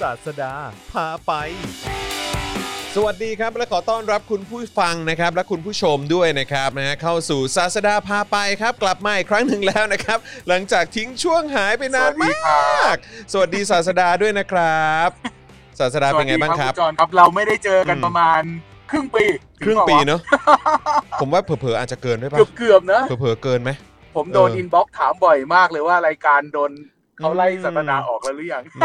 ศาสดา พาไป สวัสดีครับ และขอต้อนรับคุณผู้ฟังนะครับ และคุณผู้ชมด้วยนะครับนะฮะเข้าสู่ศาสดาพาไปครับ กลับมาอีกครั้งหนึ่งแล้วนะครับ หลังจากทิ้งช่วงหายไปนานมาก สวัสดีศาสดาด้วยนะครับศาสดาเป็นไงบ้างครับสวัสดีณจอห์นครับ เราไม่ได้เจอกันอืมประมาณครึ่งปี ครึ่งปีเนาะผมว่าเผลอๆอาจจะเกินด้วยเกือบปีเกือบๆนะเผลอๆเกินไหมผมโดนเอออิอินบ็อกซ์ถามบ่อยมากเลยว่ารายการโดน เขาไล่อืมสัตดาออกแล้วหรือยังไ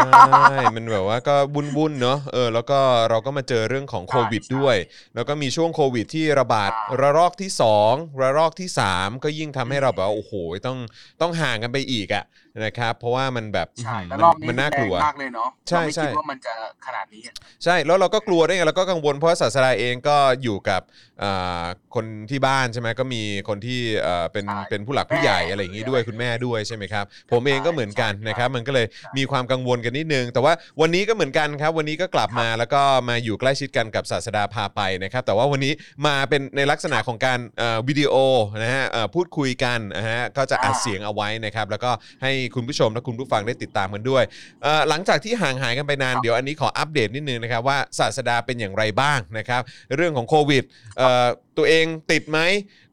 ม่มันแบบว่าก็บุนๆเนาะเออแล้วก็เราก็มาเจอเรื่องของโควิดใช่ด้วย แล้วก็มีช่วงโควิดที่ระบาดใช่ระลอกที่ 2 ระลอกที่ 3 ก็ยิ่งทำให้เราแบบว่าโอ้โหต้องต้องห่างกันไปอีกอะ นะครับเพราะว่ามันแบบใช่อื้แล้วอหือรอบนี้มันน่ากลัวแรงมากเลยเนาะใช่เราไม่ใช่คิดว่ามันจะขนาดนี้อะใช่แล้วเราก็กลัวด้วยไงเราก็กังวลเพราะว่าศาสดาเองก็อยู่กับอ่าคนที่บ้านใช่ไหมก็มีคนที่เอ่อเป็นเป็นผู้หลักผู้ใหญ่อะไรอย่างนี้ด้วยคุณแม่ด้วยใช่ไหมครับผมเองก็เหมือนกันนะครับมันก็เลยมีความกังวลกันนิดนึง แต่ว่าวันนี้ก็เหมือนกันครับวันนี้ก็กลับมาแล้วก็มาอยู่ใกล้ชิดกันกับศาสดาพาไปนะครับแต่ว่าวันนี้มาเป็นในลักษณะของการเอ่อวิดีโอนะฮะเอ่อพูดคุยกันนะฮะก็จะอัดเสียงเอาไว้นะครับแล้วก็ให้คุณผู้ชมและคุณผู้ฟังได้ติดตามกันด้วยเอ่อหลังจากที่ห่างหายกันไปนานเดี๋ยวอันนี้ขออัปเดตนิดนึงนะครับว่าศาสดาเป็นอย่างไรบ้างนะครับ เรื่องของโควิดเอ่อตัวเองติดไหม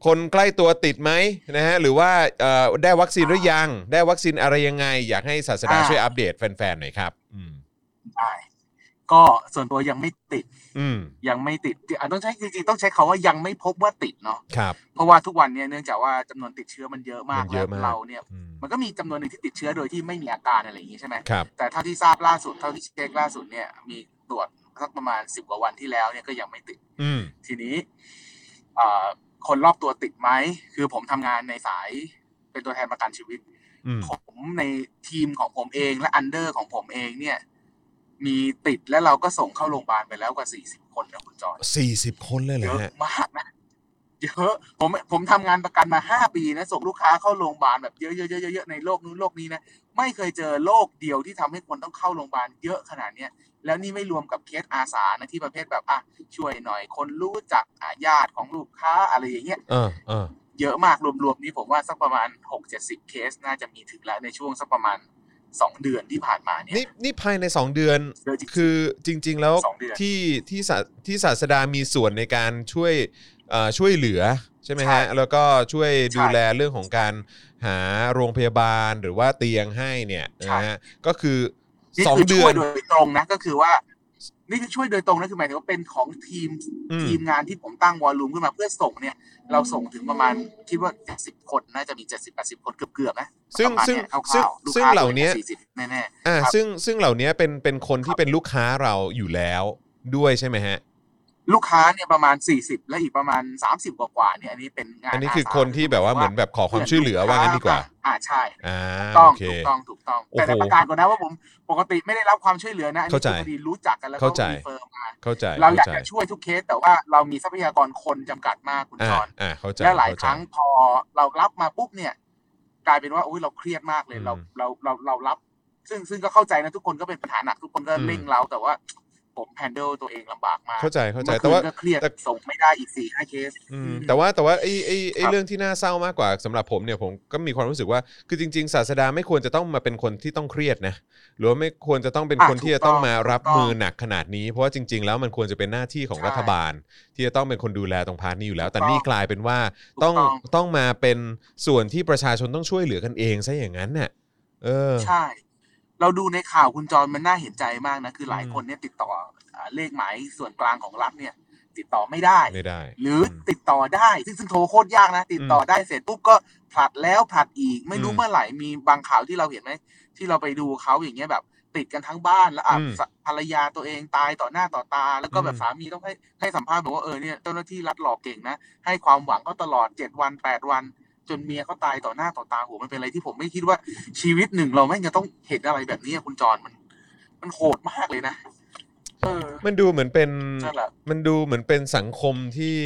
คนใกล้ตัวติดไหมนะฮะหรือว่าเอ่อได้วัคซีนหรือยัง ได้วัคซีนอะไรยังไง อยากให้ศาสดาช่วยอัปเดตแฟนๆหน่อยครับอืม ได้ก็ส่วนตัวยังไม่ติดอืม ยังไม่ติดอะต้องใช้จริงๆต้องใช้คาว่ายังไม่พบว่าติดเนาะครับเพราะว่าทุกวันเนี้เนื่องจากว่าจำนวนติดเชื้อมันเยอะมากมันเยแล้อะวมากเราเนี่ยอืมมันก็มีจำนวนหนึ่งที่ติดเชื้อโดยที่ไม่มีอาการอะไรอย่างงี้ใช่ไหมครับแต่เท่าที่ทราบล่าสุดเท่าที่เช็คล่าสุดเนี่ยมีตรวจสักประมาณสิบกว่าวันที่แล้วเนี่ยก็ยังไม่ติดอืมทีนี้เอ่อคนรอบตัวติดไหมคือผมทำงานในสายเป็นตัวแทนประกันชีวิตอืมผมในทีมของผมเองและอันเดอร์ของผมเองเนี่ย มีติดและเราก็ส่งเข้าโรงพยาบาลไปแล้วกว่าสี่สิบคนนะคุณจอห์นสี่สิบคนเลยเหรเยออะฮะมากนะเยอะผมผมทำงานประกันมาห้าปีนะส่งลูกค้าเข้าโรงพยาบาลแบบเยอะๆๆๆๆในโลกนู้นโลกนี้นะไม่เคยเจอโรคเดียวที่ทำให้คนต้องเข้าโรงพยาบาลเยอะขนาดเนี้ยแล้วนี่ไม่รวมกับเคสอาสานะที่ประเภทแบบอะช่วยหน่อยคนรู้จักอะญาติของลูกค้าอะไรอย่างเงี้ยเออเออเยอะมากรวมๆนี้ผมว่าสักประมาณหกเจ็ดสิบเคสน่าจะมีถึงแล้วในช่วงสักประมาณ สองเดือนที่ผ่านมาเนี่ยนี่นี่ภายใน 2 เดือนเยอะจริงๆคือจริง ๆ แล้วสองเดือนที่ที่ศาที่ศาสดามีส่วนในการช่วยเอ่อช่วยเหลือใช่ไหมฮะใช่แล้วก็ช่วยดูใช่แลเรื่องของการหาโรงพยาบาลหรือว่าเตียงให้เนี่ยใช่นะฮะก็คือนี่สองคือเดืช่อวยนโดยตรงนะก็คือว่า นี่คือช่วยโดยตรงนะคือหมายถึงว่าเป็นของทีมอืมทีมงานที่ผมตั้งวอลลุ่มขึ้นมาเพื่อส่งเนี่ย เราส่งถึงประมาณคิดว่าเจ็ดสิบคนน่าจะมีเจ็ดสิบแปดสิบคนเกือบๆนะซึ่งประมาณซึ่งเนี่ยคซึ่งร่าวๆลูกซึ่งค้าเหล่านี้สี่สิบแน่อ่าครับซึ่งซึ่งเหล่านี้เป็นเป็นคนที่เป็นลูกค้าเราอยู่แล้วด้วยใช่ไหมฮะๆ ลูกค้าเนี่ยประมาณสี่สิบและอีกประมาณสามสิบกว่าๆเนี่ยอันนี้เป็นงานอันนี้คืออาสาคนที่แบบว่าเหมือนแบบขอความช่วยเหลือว่างั้นดีกว่า อ่าใช่อ่าถูกต้องโอเคถูกต้องถูกต้องโอ้โหแต่ในประกาศก่อนนะว่าผมปกติไม่ได้รับความช่วยเหลือนะอันนี้เข้าใจคือพอดีรู้จักกันแล้วก็เข้าใจรีเฟอร์มาเข้าใจเราอยากเข้ใจจะช่วยทุกเคสแต่ว่าเรามีทรัพยากรคนจำกัดมากคุณอ่าจอนอ่าเข้าใจและหลายเข้ใจครั้งพอเรารับมาปุ๊บเนี่ย กลายเป็นว่าอุ้ยเราเครียดมากเลยอืมเราเราเราเรารับ ซึ่งซึ่งก็เข้าใจนะทุกคนก็เป็นปัญหาหนักทุกคนก็อืมเร่งเราแต่ว่า ผม handle ตัวเองลำบากมาก เข้าใจเข้าใจมื่อแต่ว่าคืนก็เครียดแต่ส่งไม่ได้อีกสี่ห้าเคสอืมอืมแต่ว่าแต่ว่าไอ้ไอ้ไอ้ครับเรื่องที่น่าเศร้ามากกว่าสำหรับผมเนี่ยผมก็มีความรู้สึกว่าคือจริง ๆ ศาสดาไม่ควรจะต้องมาเป็นคนที่ต้องเครียดนะหรือว่าไม่ควรจะต้องเป็นอะคนที่ถูกจะต้องต้องมารับถูกต้องมือหนักขนาดนี้ เพราะว่าจริง ๆ แล้วมันควรจะเป็นหน้าที่ของใช่รัฐบาล ที่จะต้องเป็นคนดูแลตรง part นี้อยู่แล้ว แต่ถูกต้องนี่กลายเป็นว่าถูกต้องต้องต้องมาเป็นส่วนที่ประชาชนต้องช่วยเหลือกันเองซะอย่างนั้นเนี่ยเออใช่ เราดูในข่าวคุณจรมันน่าเห็นใจมากนะ คือหลายอืมคนเนี่ยติดต่ออ่าเลขหมายส่วนกลางของรัฐเนี่ย ติดต่อไม่ได้ไม่ได้ หรืออมติดต่อได้ ซึ่งซึ่งโทรโคตรยากนะ ติดต่อได้เสร็จปุ๊บก็ผลัดแล้วผลัดอีกไม่รู้อืมเมื่อไหร่มีบางข่าวที่เราเห็นไหมที่เราไปดูเขาอย่างเงี้ยแบบติดกันทั้งบ้านแล้วอะอืมสภรรยาตัวเองตายต่อหน้าต่อตา แล้วก็แบอืบมสามีต้องให้ให้สัมภาษณ์บอกว่าเออเนี่ยเจ้าหน้าที่รัฐหลอกเก่งนะให้ความหวังเขาตลอดเจ็ดวันแปดวัน จนเมียเขาตายต่อหน้าต่อตาโหมันเป็นอะไรที่ผมไม่คิดว่าชีวิตหนึ่งเราไม่งจะต้องเห็นอะไรแบบนี้อะคุณจรมัน มันโหดมากเลยนะเออ มันดูเหมือนเป็น นั่นแหละ มันดูเหมือนเป็นสังคมที่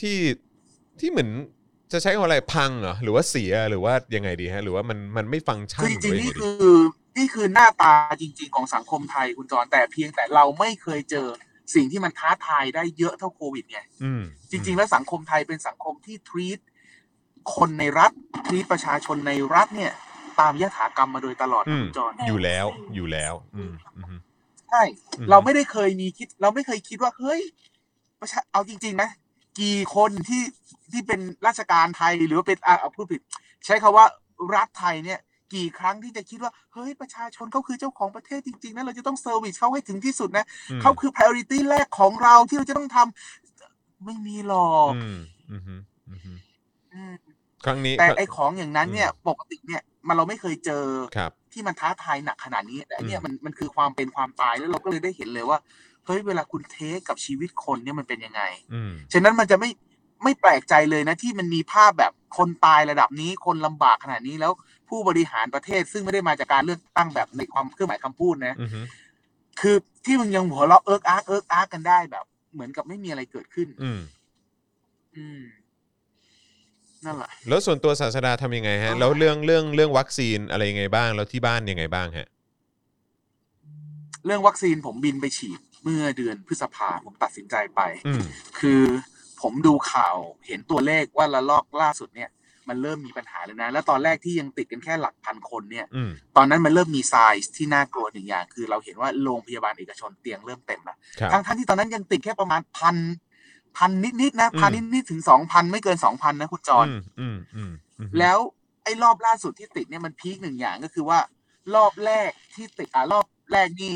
ที่ที่เหมือนจะใช้คำว่าอะไรพังเหรอหรือว่าเสียหรือว่ายังไงดีฮะ หรือว่ามันมันไม่ฟังก์ชันคือจริงหๆอนี่ว่ายังไงดีคือนี่คือหน้าตาจริง ๆ ของสังคมไทยคุณจรแต่เพียงแต่เราไม่เคยเจอสิ่งที่มันท้าทายได้เยอะเท่าโควิดไง อืมจริง ๆ แล้วสังคมไทยเป็นสังคมที่ทรีต คนในรัฐทรีตประชาชนในรัฐเนี่ย ตามยถากรรมมาโดยตลอดอืนะมคุณจอนอยู่แล้วอยู่แล้วอืมอืมใช่อืมเราไม่ได้เคยมีคิด เราไม่เคยคิดว่าเฮ้ยประชาเอาจริงๆนะกี่คนที่ที่เป็นราชการไทยหรือว่าเป็นอะเอาพูดผิด ใช้คาว่ารัฐไทยเนี่ย กี่ครั้งที่จะคิดว่าเฮ้ยประชาชนเขาคือเจ้าของประเทศจริงๆนะเราจะต้องเซอร์วิสเขาให้ถึงที่สุดนะอืมเขาคือ priority แรกของเราที่เราจะต้องทำไม่มีหรอก อืมอืมอืมอืมอืมครั้งนี้แต่ไอของอย่างนั้นเนี่ย ปกติเนี่ยมันเราไม่เคยเจอครับที่มันท้าทายหนักขนาดนี้แต่อันเนี่ยอืมมันมันคือความเป็นความตายแล้วเราก็เลยได้เห็นเลยว่าเฮ้ยเวลาคุณเทคกับชีวิตคนเนี่ยมันเป็นยังไงอืมฉะนั้นมันจะไม่ไม่แปลกใจเลยนะที่มันมีภาพแบบคนตายระดับนี้คนลำบากขนาดนี้แล้วผู้บริหารประเทศซึ่งไม่ได้มาจากการเลือกตั้งแบบในความเครื่องหมายคำพูดนะอืมคือที่มึงยังหัวเราะเอิ๊กอ๊ากเอิ๊กอ๊ากกันได้แบบ เหมือนกับไม่มีอะไรเกิดขึ้น อืมอืม นั่นแหละแล้วส่วนตัวศาสดาทำยังไงฮะ แล้วเรื่องเรื่องเรื่องวัคซีนอะไรยังไงบ้าง แล้วที่บ้านยังไงบ้างฮะ เรื่องวัคซีนผมบินไปฉีดเมื่อเดือนพฤษภาผมตัดสินใจไป อืม คือผมดูข่าวเห็นตัวเลขว่าระลอกล่าสุดเนี่ย มันเริ่มมีปัญหาแล้วนะ แล้วตอนแรกที่ยังติดกันแค่หลักพันคนเนี่ย อืม ตอนนั้นมันเริ่มมีไซส์ที่น่ากลัวหนึ่งอย่าง คือเราเห็นว่าโรงพยาบาลเอกชนเตียงเริ่มเต็มแล้วครับ ทั้งทั้งที่ตอนนั้นยังติดแค่ประมาณพัน พันนิดๆนะอืมพันนิดๆถึงสองพันไม่เกินสองพันนะคุณจอห์นอืมอืมอืมอืมแล้วไอ้รอบล่าสุดที่ติดเนี่ยมัน peak หนึ่งอย่างก็คือว่า รอบแรกที่ติดอ่ารอบแรกนี่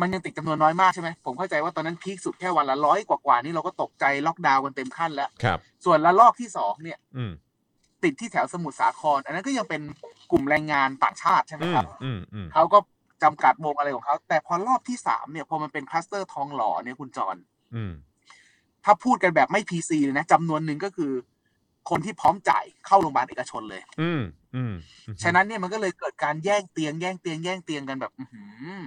มันยังติดจำนวนน้อยมากใช่ไหมผมเข้าใจว่าตอนนั้น peak สุดแค่วันละร้อยกว่าๆนี่เราก็ตกใจล็อกดาวน์กันเต็มขั้นแล้วครับส่วนระลอกที่สองเนี่ยอืมติดที่แถวสมุทรสาคร อันนั้นก็ยังเป็นกลุ่มแรงงานต่างชาติใช่ไหมอืมครับอืมอืมเขาก็จำกัดวงอะไรของเขาแต่พอรอบที่สามเนี่ยพอมันเป็น cluster ทองหล่อเนี่ยคุณจอห์นอืม ถ้าพูดกันแบบไม่ PC เลยนะจำนวนหนึ่งก็คือ คนที่พร้อมจ่ายเข้าโรงพยาบาลเอกชนเลย อืมอืมฉะนั้นเนี่ยมันก็เลยเกิดการแย่งเตียงแย่งเตียงแย่งเตียงกันแบบอือหือ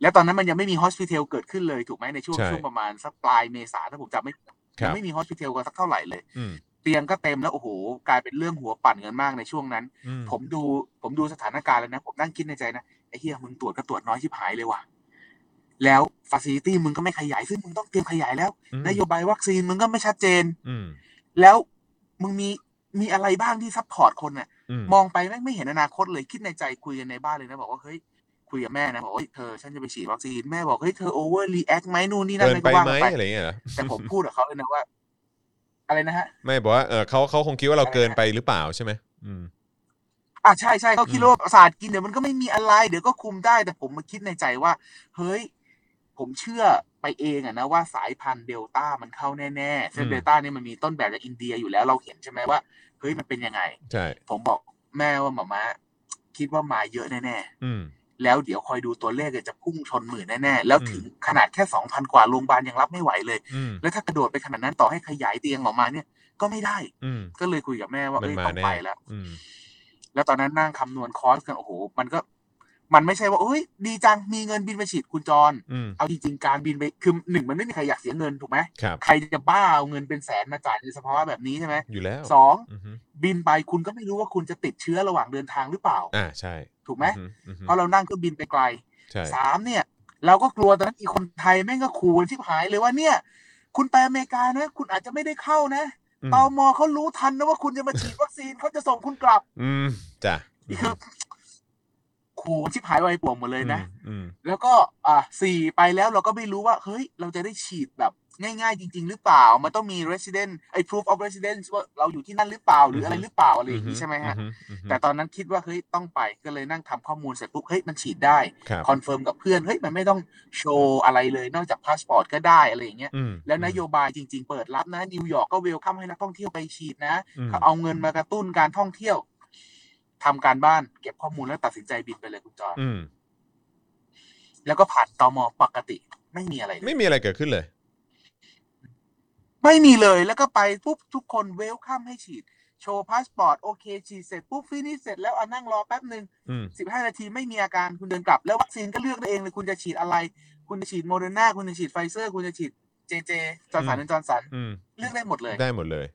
แล้วตอนนั้นมันยังไม่มี hospitel เกิดขึ้นเลยถูกไหมในช่วงใช่ช่วงประมาณสักปลายเมษาถ้าผมจำไม่ผิดครับยังไม่มี hospitel กันสักเท่าไหร่เลยอืมเตียงก็เต็มแล้วโอ้โห กลายเป็นเรื่องหัวปั่นกันมากในช่วงนั้นอืมผมดูผมดูสถานการณ์แล้วนะ ผมนั่งคิดในใจนะไอ้เฮียมึงตรวจก็ตรวจน้อยชิบหายเลยว่ะ แล้วฟ a ซิลิตี้มึงก็ไม่ขยายซึ่งมึงต้องเตรียมขยายแล้วอืมนโยบายวัคซีนมึงก็ไม่ชัดเจนอืมแล้วมึงมีมีอะไรบ้างที่ support คนน่ะอืมมองไปแม่งไม่เห็นอนาคตเลยคิดในใจคุยกันในบ้านเลยนะ บอกว่าเฮ้ยคุยกับแม่นะบอกว่าเฮ้ยเธอฉันจะไปฉีดวัคซีนแม่บอกเฮ้ยเธอ overreact ไหมนู่นนี่นั่นเกินอะไรไปก็ว่าไหมกันไปอะไรอย่างเงี้ยเหรอแต่ผมพูดกับเขาเลยนะว่า อะไรนะฮะ ไม่บอกว่าเออเขาเขาคงคิดว่าเราเกินไปหรือเปล่าใช่ไหมอืมอะใช่ใช่เขาคิดอืมว่าศาสดาเกินเดี๋ยวมันก็ไม่มีอะไร เดี๋ยวก็คุมได้แต่ผมมาคิดในใจว่า เฮ้ย ผมเชื่อไปเองอะนะว่าสายพันธุ์เดลต้ามันเข้าแน่ๆ ซึ่งเดลต้าเนี่ยมันมีต้นแบบจากอินเดียอยู่แล้วเราเห็นใช่ไหมว่าเฮ้ยมันเป็นยังไง ใช่ ผมบอกแม่ว่าม้าม้าคิดว่ามาเยอะแน่อืมๆแล้วเดี๋ยวคอยดูตัวเลขจะพุ่งชนหมื่นแน่ๆ แล้วอืมถึงขนาดแค่สองพันกว่าโรงพยาบาลยังรับไม่ไหวเลยอืมแล้วถ้ากระโดดไปขนาดนั้นต่อให้ขยายเตียงออกมาเนี่ย ก็ไม่ได้อืมก็เลยคุยกับแม่ว่ามันเอ้ยมาต้องแน่ไปแล้วอืมแล้วตอนนั้นนั่งคำนวณคอสกันโอ้โหมันก็ มันไม่ใช่ว่าเอ้ยดีจังมีเงินบินไปฉีดคุณจรอืมเอาจริงๆการบินไปคือหนึ่งมันไม่มีใครอยากเสียเงินถูกไหมครับใครจะบ้าเอาเงินเป็นแสนมาจ่ายในสภาวะแบบนี้ใช่ไหมอยู่แล้วสองอือฮึบินไปคุณก็ไม่รู้ว่าคุณจะติดเชื้อระหว่างเดินทางหรือเปล่าอ่าใช่ ถูกไหมอือฮึอือฮึเพราะเรานั่งเครื่องบินไปไกลใช่สามเนี่ย เราก็กลัวตอนนั้นอีกคนไทยแม่งก็ขู่กันชิบหายเลยว่าเนี่ย คุณไปอเมริกานะคุณอาจจะไม่ได้เข้านะอืมตมเขารู้ทันนะว่าคุณจะมาฉีดวัคซีนเขาจะส่งคุณกลับ อืมจ้ะนี่คือ ขู่ชิบหายวายป่วงหมดเลยนะอืมแล้วก็อะสี่ไปแล้วเราก็ไม่รู้ว่าเฮ้ยเราจะได้ฉีดแบบง่ายๆ จริง ๆ หรือเปล่า มันต้องมี resident ไอ้ proof of residence ว่าเราอยู่ที่นั่นหรือเปล่าหรืออะไรหรือเปล่าอะไรอย่างนี้ใช่ไหมฮะอือือืแต่ตอนนั้นคิดว่าเฮ้ยต้องไปก็เลยนั่งทำข้อมูลเสร็จปุ๊บเฮ้ยมันฉีดได้ครับ confirm กับเพื่อนเฮ้ยมันไม่ต้องโชว์อะไรเลยนอกจากพาสปอร์ตก็ได้อะไรอย่างเงี้ยอืมแล้วนโยบายจริง ๆ เปิดรับนะนิวยอร์กก็ welcome ให้นักท่องเที่ยวไปฉีดนะอืมเขาเอาเงินมากระตุ้นการท่องเที่ยว ทำการบ้านเก็บข้อมูลแล้วตัดสินใจบินไปเลยคุณจอห์นอืมแล้วก็ผ่านตมปกติ ไม่มีอะไรเลยไม่มีอะไรเกิดขึ้นเลย ไม่มีเลยแล้วก็ไปปุ๊บทุกคน welcome ให้ฉีด โชว์พาสปอร์ตโอเคฉีดเสร็จปุ๊บ finish เสร็จแล้วเอานั่งรอแป๊บหนึ่งอืมสิบห้านาทีไม่มีอาการคุณเดินกลับ แล้ววัคซีนก็เลือกได้เองเลยคุณจะฉีดอะไร คุณจะฉีดโมเดอร์นาคุณจะฉีดไฟเซอร์ คุณจะฉีดเจเจ Johnson Johnson อืมเลือกได้หมดเลยได้หมดเลย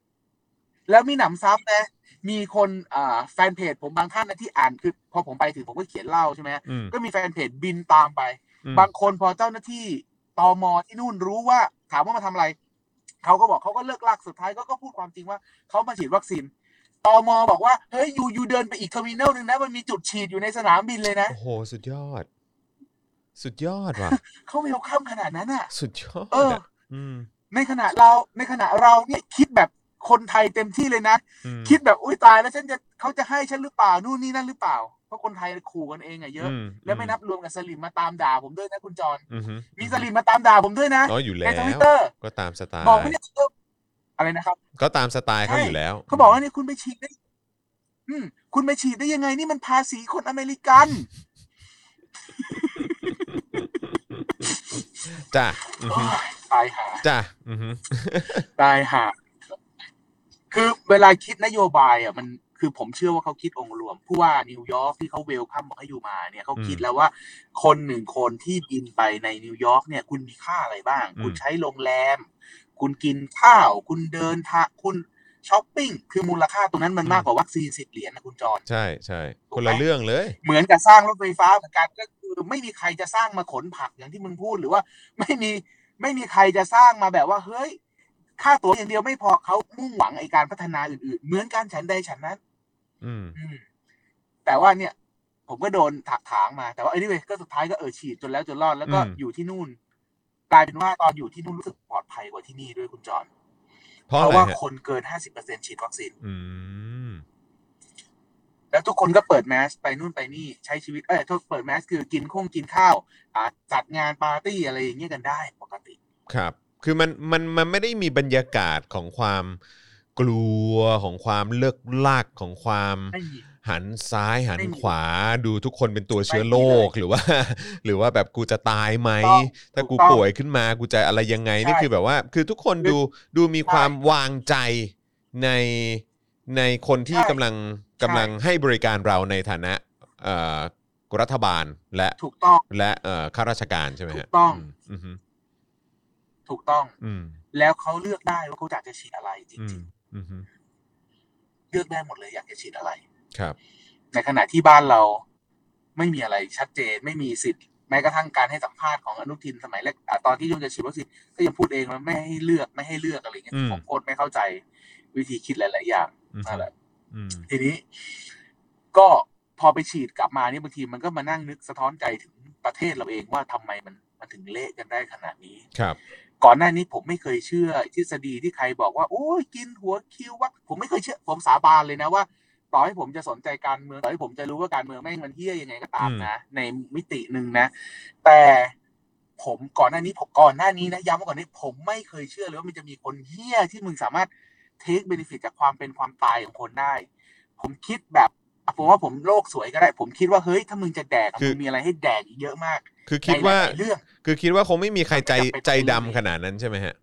แล้วมีหนำซ้ำนะมีคนอ่าแฟนเพจผมบางท่านนะที่อ่านคือพอผมไปถึงผมก็เขียนเล่าใช่ไหมอืมก็มีแฟนเพจบินตามไปอืมบางคนพอเจ้าหน้าที่ตมที่นู่นรู้ว่าถามว่ามาทำอะไรเขาก็บอกเขาก็เลิ่กลั่กสุดท้ายก็ก็พูดความจริงว่าเขามาฉีดวัคซีนตมบอกว่าเฮ้ย you you เดินไปอีก terminal หนึ่งนะมันมีจุดฉีดอยู่ในสนามบินเลยนะโอ้โหสุดยอด สุดยอดว่ะเขาไม่เอาข้ามขนาดนั้นอะ สุดยอดเอออะอืมในขณะเราในขณะเราเนี่ยคิดแบบ คนไทยเต็มที่เลยนะอืมคิดแบบอุ้ยตายแล้วฉันจะเขาจะให้ฉันหรือเปล่านู่นนี่นั่นหรือเปล่า เพราะคนไทยขู่กันเองอะเยอะอืมแล้วไม่นับรวมกับสลิ่มมาตามด่าผมด้วยนะคุณจอห์นอือฮึมีสลิ่มมาตามด่าผมด้วยนะอ๋ออยู่แล้ในทวิตเตอร์ก็ตามสไตล์บอกว่าเนี่ยเอออะไรนะครับ ก็ตามสไตล์เขาใช่อยู่แล้ว เขาบอกว่านี่คุณไปฉีดได้อืมคุณไปฉีดได้ยังไงนี่มันภาษีคนอเมริกันจ้ะอือฮึตายหาจ้ะอือฮึตายหา คือเวลาคิดนโยบายอะมันคือผมเชื่อว่าเขาคิดองค์รวมผู้ว่านิวยอร์กที่เขาเวลคัมบอกให้อยู่มาเนี่ยเขาคิดแล้วว่าคนหนึ่งคนที่บินไปในนิวยอร์กเนี่ย คุณมีค่าอะไรบ้าง คุณใช้โรงแรม คุณกินข้าว คุณเดินทางคุณช้อปปิ้งคือมูลค่าตรงนั้นมันมากกว่าวัคซีนสิบเหรียญนะคุณจอนใช่ใช่ถูกไหมคนละเรื่องเลย เหมือนกับสร้างรถไฟฟ้าเหมือนกันก็คือไม่มีใครจะสร้างมาขนผักอย่างที่มึงพูดหรือว่าไม่มีไม่มีใครจะสร้างมาแบบว่าเฮ้ย ค่าตั๋วอย่างเดียวไม่พอเขามุ่งหวังไอการพัฒนาอื่นๆ เหมือนกันฉันใดฉันนั้นอืมอืมแต่ว่าเนี่ย ผมก็โดนถักถางมา แต่ว่าไอ้นี่เว้ยก็สุดท้ายก็เออฉีดจนแล้วจนรอดแล้วก็อืมอยู่ที่นู่น กลายเป็นว่าตอนอยู่ที่นู่นรู้สึกปลอดภัยกว่าที่นี่ด้วยคุณจอนเพราะเพอะไรราะว่าฮะคนเกินห้าสิบเปอร์เซ็นฉีดวัคซีนอืมแล้วทุกคนก็เปิดแมสไปนู่นไปนี่ใช้ชีวิตเอ้ยโทษเปิดแมสคือกินข้งกินข้าว อ่าจัดงานปาร์ตี้อะไรอย่างเงี้ยกันได้ปกติ ครับ คือมันมันมันไม่ได้มีบรรยากาศของความกลัวของความเลิกลักของความไม่มีหันซ้ายหันไม่มีขวาดูทุกคนเป็นตัวเชื้อโรคไม่มีเลยหรือว่า หรือว่าแบบกูจะตายไหมถูกต้องถ้ากูถูกต้องป่วยขึ้นมากูจะอะไรยังไงใช่นี่คือแบบว่า คือทุกคนคือดูดูมีใช่ความวางใจในในคนที่ใช่กำลังกำลังให้บริการเราในฐานะเอ่อรัฐบาลและถูกต้องและเอ่อข้าราชการใช่ไหมฮะถูกต้องมอืม ถูกต้อง อืม แล้วเขาเลือกได้ว่าเขาอยากจะฉีดอะไรจอืริมงอืมอืมๆเลือกได้หมดเลยอยากจะฉีดอะไร ครับ ในขณะที่บ้านเราไม่มีอะไรชัดเจนไม่มีสิทธิ์แม้กระทั่งการให้สัมภาษณ์ของอนุทินสมัยแรกอ่าตอนที่ยุ่งจะฉีดวัคซีนก็ยังพูดเองว่าไม่ให้เลือกไม่ให้เลือกอะไรเงี้ยอืม ผมโคตรไม่เข้าใจวิธีคิดหลาย ๆ อย่างอืมนั่นแหละอืมทีนี้ ก็พอไปฉีดกลับมานี่บางทีมันก็มานั่งนึกสะท้อนใจถึงประเทศเราเองว่าทำไมมันมันถึงเละกันได้ขนาดนี้ ครับ ก่อนหน้านี้ผมไม่เคยเชื่อทฤษฎีที่ใครบอกว่า โอ้ยกินหัวคิวว่าผมไม่เคยเชื่อ ผมสาบานเลยนะว่าต่อให้ผมจะสนใจการเมืองต่อให้ผมจะรู้ว่าการเมืองแม่งมันเฮี้ยยังไงก็ตามนะ ในมิติหนึ่งนะ แต่ผมก่อนหน้านี้ผมก่อนหน้านี้นะย้ำว่าก่อนนี้ผมไม่เคยเชื่อเลยว่ามันจะมีคนเฮี้ยที่มึงสามารถเทคเบนฟิตจากความเป็นความตายของคนได้ ผมคิดแบบอะ ผมว่าผมโลกสวยก็ได้ ผมคิดว่าเฮ้ยถ้ามึงจะแดกอะคือมึงมีอะไรให้แดกอีกเยอะมาก คือคิดว่าในหลยๆเรื่องคือคิดว่าคงไม่มีใครใจมันไม่จำเป็นใจต้องดำเลือกขนาดนั้นใช่ไหมฮะ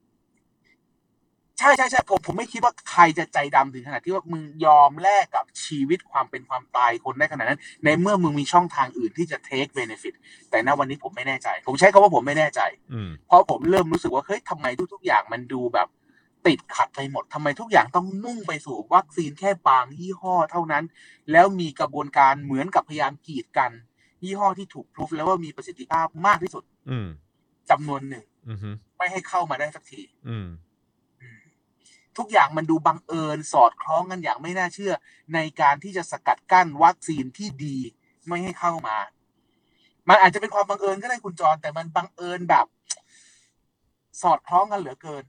ใช่ใช่ใช่ผมผมไม่คิดว่าใครจะใจดำถึงขนาดที่ว่ามึงยอมแลกกับชีวิตความเป็นความตายคนได้ขนาดนั้น ในเมื่อมึงมีช่องทางอื่นที่จะเทคเบนฟิตแต่ณวันนี้ผมไม่แน่ใจ ผมใช้คำว่าผมไม่แน่ใจอืมเพราะผมเริ่มรู้สึกว่าเฮ้ยทำไมทุก ๆ อย่างมันดูแบบ ติดขัดไปหมดทำไมทุกอย่างต้องมุ่งไปสู่วัคซีนแค่บางยี่ห้อเท่านั้น แล้วมีกระบวนการเหมือนกับพยายามกีดกัน ยี่ห้อที่ถูกพิสูจแล้วว่ามีประสิทธิภาพมากที่สุดอืมจำนวนหนึ่งอืมไม่ให้เข้ามาได้สักทีอืมทุกอย่างมันดูบังเอิญสอดคล้องกันอย่างไม่น่าเชื่อ ในการที่จะสกัดกั้นวัคซีนที่ดี ไม่ให้เข้ามา มันอาจจะเป็นความบังเอิญก็ได้คุณจรแต่มันบังเอิญแบบ สอดคล้องกันเหลือเกิน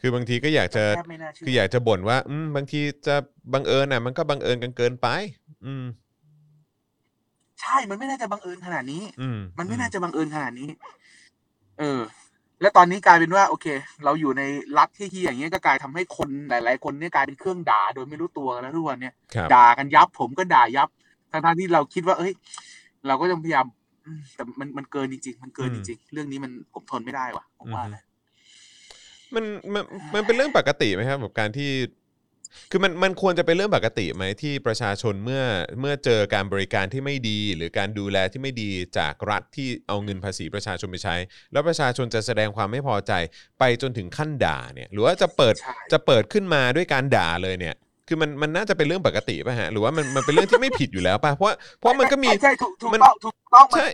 คือบางทีก็อยากจะแทบไม่น่าเชื่คืออยากจะบ่นว่า อืมบางทีจะบังเอิญน่ะ มันก็บังเอิญกันเกินไป อืม ใช่ มันไม่น่าจะบังเอิญขนาดนี้ อืมมันไม่น่าจะบังเอิญขนาดนี้ เออ และตอนนี้กลายเป็นว่า โอเค เราอยู่ในรัฐที่ที่อย่างเงี้ยก็กลายทำให้คนหลาย ๆ คนเนี่ยกลายเป็นเครื่องด่าโดยไม่รู้ตัวกันแล้วทุกวันเนี่ย ครับ ด่ากันยับผมก็ด่ายับทั้งๆที่เราคิดว่าเอ้ย เราก็ต้องพยายามอืมแต่มันมันเกินจริง ๆ มันเกินจริง ๆ เรื่องนี้มันผมทนไม่ได้ว่ะผมว่านะ มันมันมันเป็นเรื่องปกติไหมครับกับการที่ คือมันมันควรจะเป็นเรื่องปกติไหมที่ประชาชนเมื่อเมื่อเจอการบริการที่ไม่ดี หรือการดูแลที่ไม่ดีจากรัฐที่เอาเงินภาษีประชาชนไปใช้ แล้วประชาชนจะแสดงความไม่พอใจไปจนถึงขั้นด่าเนี่ย หรือว่าจะเปิดใช่จะเปิดขึ้นมาด้วยการด่าเลยเนี่ยคือมันมันน่าจะเป็นเรื่องปกติป่ะฮะหรือว่ามันมันเป็นเรื่องที่ไม่ผิดอยู่แล้วป่ะเพราะว่าเพราะมันก็มีใช่ใช่ถูกถูกมันต้องถูกต้องมันใช่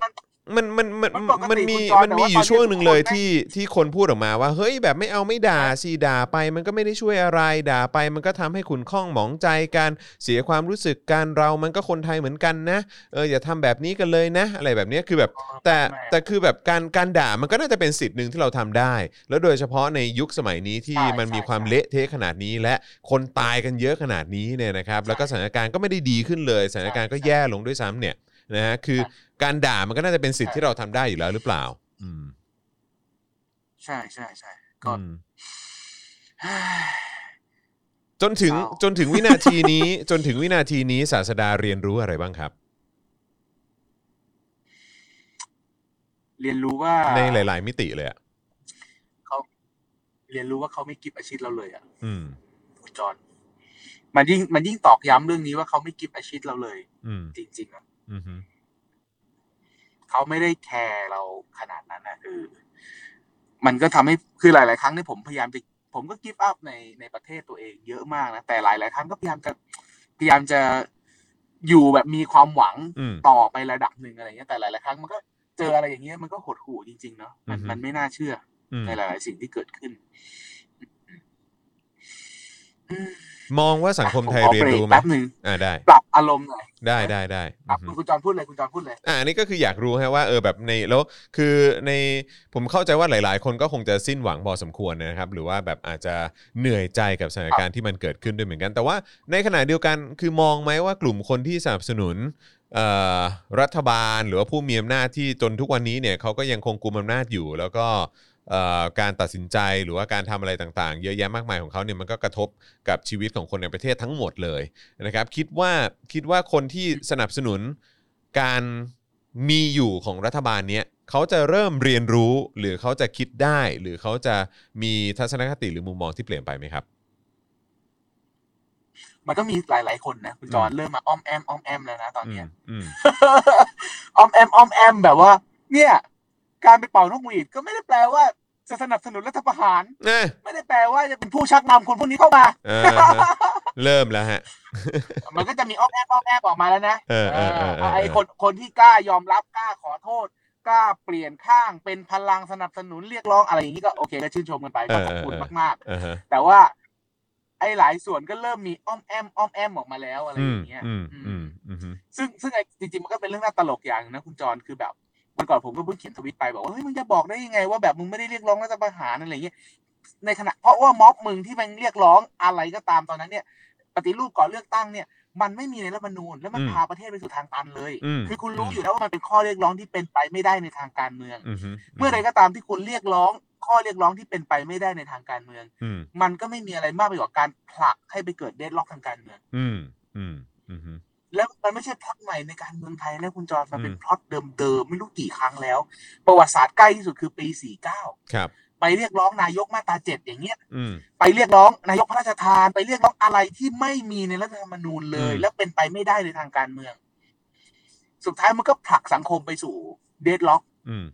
มันมันมันมันมันปกติมันมีคุณจรมันมีแต่ว่าอยู่ตอนนี้ช่วงหนึ่งทุกคนเลยแม่งที่ที่คนพูดออกมาว่า เฮ้ยแบบไม่เอาไม่ด่าสิด่าไป มันก็ไม่ได้ช่วยอะไรด่าไป มันก็ทำให้ขุนข้องหมองใจกันเสียความรู้สึกกันเรามันก็คนไทยเหมือนกันนะเอออย่าทำแบบนี้กันเลยนะ อะไรแบบเนี้ยคือแบบ แต่แต่คือแบบการการด่ามันก็น่าจะเป็นสิทธิ์หนึ่งที่เราทำได้ แล้วโดยเฉพาะในยุคสมัยนี้ที่ใช่มันมีใช่ ความใช่เละเทะขนาดนี้ และคนตายกันเยอะขนาดนี้เนี่ยนะครับ แล้วก็สถานการณ์ก็ไม่ได้ดีขึ้นเลย สถานการณ์ก็แย่ลงด้วยซ้ำเนี่ยนะฮะคือ การด่ามันก็น่าจะเป็นสิทธิ์ที่เราทำได้อยู่แล้วหรือเปล่า อืม ใช่ใช่ใช่ก็อืมจนถึงเศร้าจนถึงวินาทีนี้ จนถึงวินาทีนี้ศาสดาเรียนรู้อะไรบ้างครับ เรียนรู้ว่าในหลาย ๆ มิติเลยอะเขาเรียนรู้ว่าเขาไม่กิฟอาชีพเราเลยอะ อืมคุณจอนมันยิ่งมันยิ่งตอกย้ำเรื่องนี้ว่าเขาไม่กิฟอาชีพเราเลย อืมจริงๆนะอืมฮึ เขาไม่ได้แคร์เราขนาดนั้นนะคือมันก็ทำให้คือหลาย ๆ ครั้งที่ผมพยายามจะผมก็กิฟต์อัพในในประเทศตัวเองเยอะมากนะแต่หลาย ๆ ครั้งก็พยายามจะพยายามจะอยู่แบบมีความหวังอืมต่อไประดับหนึ่งอะไรเงี้ยแต่หลาย ๆ ครั้งมันก็เจออะไรอย่างเงี้ยมันก็หดหู่จริง ๆ เนาะมันอือฮึมันไม่น่าเชื่ออืมในหลาย ๆ สิ่งที่เกิดขึ้น อืม มองว่าสังคมไทยผขอเรียนบกรู้ไหมแป๊บหนึ่งอ่าได้ ปรับอารมณ์หน่อยได้ได้ได้ครับอืมฮึคุณจอนพูดเลยคุณจอนพูดเลยอ่าอันนี้ก็คืออยากรู้ฮะว่าเออแบบในแล้วคือในผมเข้าใจว่าหลาย ๆ คนก็คงจะสิ้นหวังพอสมควรนะครับ หรือว่าแบบอาจจะเหนื่อยใจกับสถานการณ์ที่มันเกิดขึ้นด้วยเหมือนกัน แต่ว่าในขณะเดียวกันคือมองไหมว่ากลุ่มคนที่สนับสนุนเอ่อรัฐบาลหรือว่าผู้มีอำนาจที่จนทุกวันนี้เนี่ยเขาก็ยังคงกุมอำนาจอยู่ แล้วก็เอ่อ การตัดสินใจหรือว่าการทำอะไรต่างๆ เยอะแยะมากมายของเขาเนี่ยมันก็กระทบกับชีวิตของคนในประเทศทั้งหมดเลยนะครับ คิดว่าคิดว่าคนที่สนับสนุนการมีอยู่ของรัฐบาลเนี้ยเขาจะเริ่มเรียนรู้หรือเขาจะคิดได้ หรือเขาจะมีทัศนคติหรือมุมมองที่เปลี่ยนไปไหมครับ มันก็มีหลาย ๆ คนนะคุณจอนอืมเริ่มมาอ้อมแอมอ้อมแอมแล้วนะตอนอืเนี้มยอืมอ้อมแอมอ้อมแอมแบบว่า เนี่ย การไปเป่านกหวีดก็ไม่ได้แปลว่า จะสนับสนุนรัฐประหารนะไม่ได้แปลว่าจะเป็นผู้ชักนำคนพวกนี้เข้ามา เออฮะเริ่มแล้วฮะ มันก็จะมีอ้อมแอมอ้อมแอมออกมาแล้วนะเออเออเออเออ ไอคนคนที่กล้ายอมรับกล้าขอโทษกล้าเปลี่ยนข้างเป็นพลังสนับสนุนเรียกร้องอะไรอย่างนี้ก็โอเคก็ชื่นชมกันไปก็ขอบคุณมากอ่าฮะ ๆ แต่ว่า ไอหลายส่วนก็เริ่มมีอ้อมแอมอ้อมแอมออกมาแล้วอะไรอือมย่างเงี้ยอืมอือืมมอืมอืมซึ่งซึ่งไอ้จริงๆมันก็เป็นเรื่องน่าตลกอย่างหนึ่งนะคุณจรคือแบบ วันก่อนผมก็เพิ่งเขียนทวิตไปบอกว่าเฮ้ยมึงจะบอกได้ยังไงว่าแบบมึงไม่ได้เรียกร้องรัฐประหารอะไรเงี้ยในขณะเพราะว่าม็อบมึงที่มันเรียกร้องอะไรก็ตามตอนนั้นเนี่ย ปฏิรูปก่อนเลือกตั้งเนี่ย มันไม่มีในรัฐธรรมนูญแล้วมันพาประเทศไปสู่ทางตันเลยอืมคือคุณรู้อยู่แล้วว่ามันเป็นข้อเรียกร้องที่เป็นไปไม่ได้ในทางการเมืองอืมฮึเมื่อใดก็ตามที่คุณเรียกร้องข้อเรียกร้องที่เป็นไปไม่ได้ในทางการเมืองอืมมันก็ไม่มีอะไรมากไปกว่าการผลักให้ไปเกิดเดดล็อกทางการเมือง อืมอืมอืมฮึ แล้วมันไม่ใช่พล็อตใหม่ในการเมืองไทยนะคุณจอห์นมันเป็นอืมพล็อตเดิมๆไม่รู้กี่ครั้งแล้ว ประวัติศาสตร์ใกล้ที่สุดคือปี49ครับไปเรียกร้องนายกมาตราเจ็ดอย่างเงี้ยอืมไปเรียกร้องนายกพระราชทาน ไปเรียกร้องอะไรที่ไม่มีในรัฐธรรมนูญเลยอืมและเป็นไปไม่ได้ในทางการเมือง สุดท้ายมันก็ผลักสังคมไปสู่เดดล็อกอืม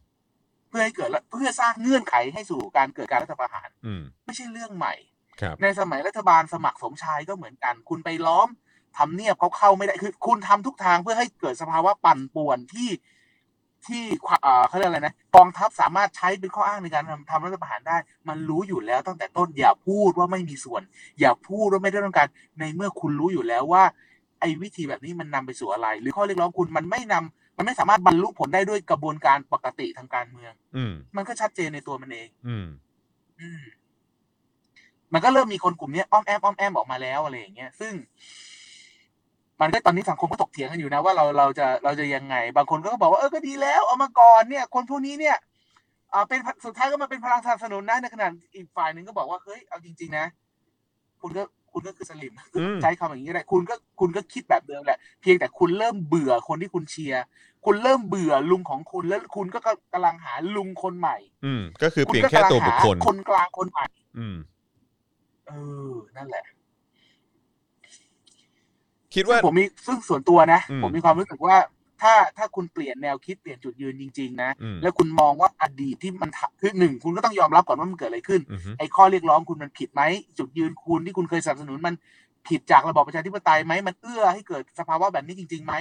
เพื่อให้เกิดเพื่อสร้างเงื่อนไขให้สู่การเกิดการรัฐประหารอืมไม่ใช่เรื่องใหม่ครับในสมัยรัฐบาลสมัครสมชายก็เหมือนกัน คุณไปล้อม ทำเนียบเขาเข้าไม่ได้คือ คุณทำทุกทางเพื่อให้เกิดสภาวะปั่นป่วนที่ที่ความเอ่อเขาเรียกอะไรนะกองทัพสามารถใช้เป็นข้ออ้างในการทำทำรัฐประหารได้ มันรู้อยู่แล้วตั้งแต่ต้นอย่าพูดว่าไม่มีส่วน อย่าพูดว่าไม่ได้ต้องการในเมื่อคุณรู้อยู่แล้วว่า ไอ้วิธีแบบนี้มันนำไปสู่อะไร หรือข้อเรียกร้องคุณมันไม่นำมันไม่สามารถบรรลุผลได้ด้วยกระบวนการปกติทางการเมือง อืมมันก็ชัดเจนในตัวมันเอง อืมอืมมันก็เริ่มมีคนกลุ่มเนี้ยอ้อมแอมอ้อมแอมออกมาแล้วอะไรอย่างเงี้ยซึ่ง มันก็ตอนนี้สังคมก็ถกเถียงกันอยู่นะว่าเราเราจะเราจะยังไง บางคนก็บอกว่าเออก็ดีแล้วเอามาก่อนเนี่ย คนพวกนี้เนี่ยอ่าเป็นสุดท้ายก็มาเป็นพลังสนับสนุนนะในขณะอีกฝ่ายหนึ่งก็บอกว่าเฮ้ยเอาจริง ๆ นะ คุณก็คุณก็คือสลิมอืมใช้คำอย่างนี้ก็ได้คุณก็คุณก็คิดแบบเดิมแหละเพียงแต่คุณเริ่มเบื่อคนที่คุณเชียร์คุณเริ่มเบื่อลุงของคุณแล้วคุณก็กำลังหาลุงคนใหม่ อืมก็คือคุเปณลี่ยนก็แค่กำลังตัวบุหาคคลคนกลางคนใหม่ อืมเออนั่นแหละ คิดว่าซึ่งผมมีซึ่งส่วนตัวนะอืมผมมีความรู้สึกว่าถ้าถ้าคุณเปลี่ยนแนวคิดเปลี่ยนจุดยืนจริงๆนะอืมแล้วคุณมองว่าอดีตที่มันทำคือหนึ่งคุณก็ต้องยอมรับก่อนว่ามันเกิดอะไรขึ้นอืมฮึไอ้ข้อเรียกร้องคุณมันผิดไหมจุดยืนคุณที่คุณเคยสนับสนุนมันผิดจากระบอบประชาธิปไตยไหมมันเอื้อให้เกิดสภาวะแบบนี้จริงๆไหม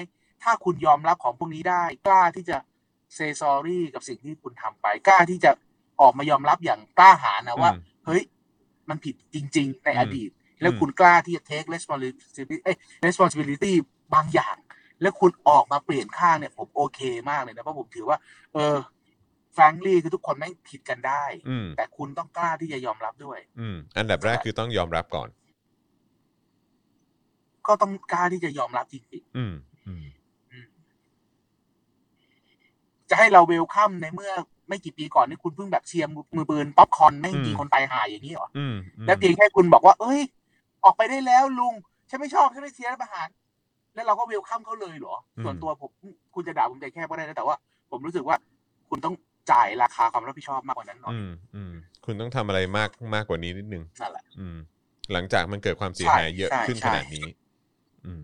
ถ้าคุณยอมรับของพวกนี้ได้ กล้าที่จะเซซอรี่กับสิ่งที่คุณทำไปกล้าที่จะออกมายอมรับอย่างกล้าหาญนะว่าอืมเฮ้ย มันผิดจริง ๆ ในอืมอดีต แล้วคุณกล้าที่จะ take responsibility เอ้ย responsibility บางอย่าง แล้วคุณออกมาเปลี่ยนข้างเนี่ย ผมโอเคมากเลยนะเพราะผมถือว่า เออ frankly คือทุกคนไม่งผิดกันได้อืมแต่คุณต้องกล้าที่จะยอมรับด้วย อืมอันดับแรกคือต้องยอมรับก่อน ก็ต้องกล้าที่จะยอมรับจริงอืมอืมๆอืมจะให้เราเวลคัมในเมื่อไม่กี่ปีก่อนนี่คุณเพิ่งแบบเชียร์มือปืนป๊อปคอร์นไม่งยิงคนตายหายอย่างนี้เหรออืมอืมแล้วเพียงแค่คุณบอกว่า เอ้ย ออกไปได้แล้วลุงฉันไม่ชอบฉันไม่เชียร์รัฐประหาร แล้วเราก็เวลคัมเขาเลยเหรอ ส่วนตัวผมคุณจะด่าผมใจแคบก็ได้นะแต่ว่า ผมรู้สึกว่า คุณต้องจ่ายราคาความรับผิดชอบมากกว่านั้นหน่อยอืมอืมคุณต้องทำอะไรมากมากกว่านี้นิดนึงนั่นแหละอืม หลังจากมันเกิดความเสียหายเยอะใช่ขึ้นใช่ขนาดนี้ อืม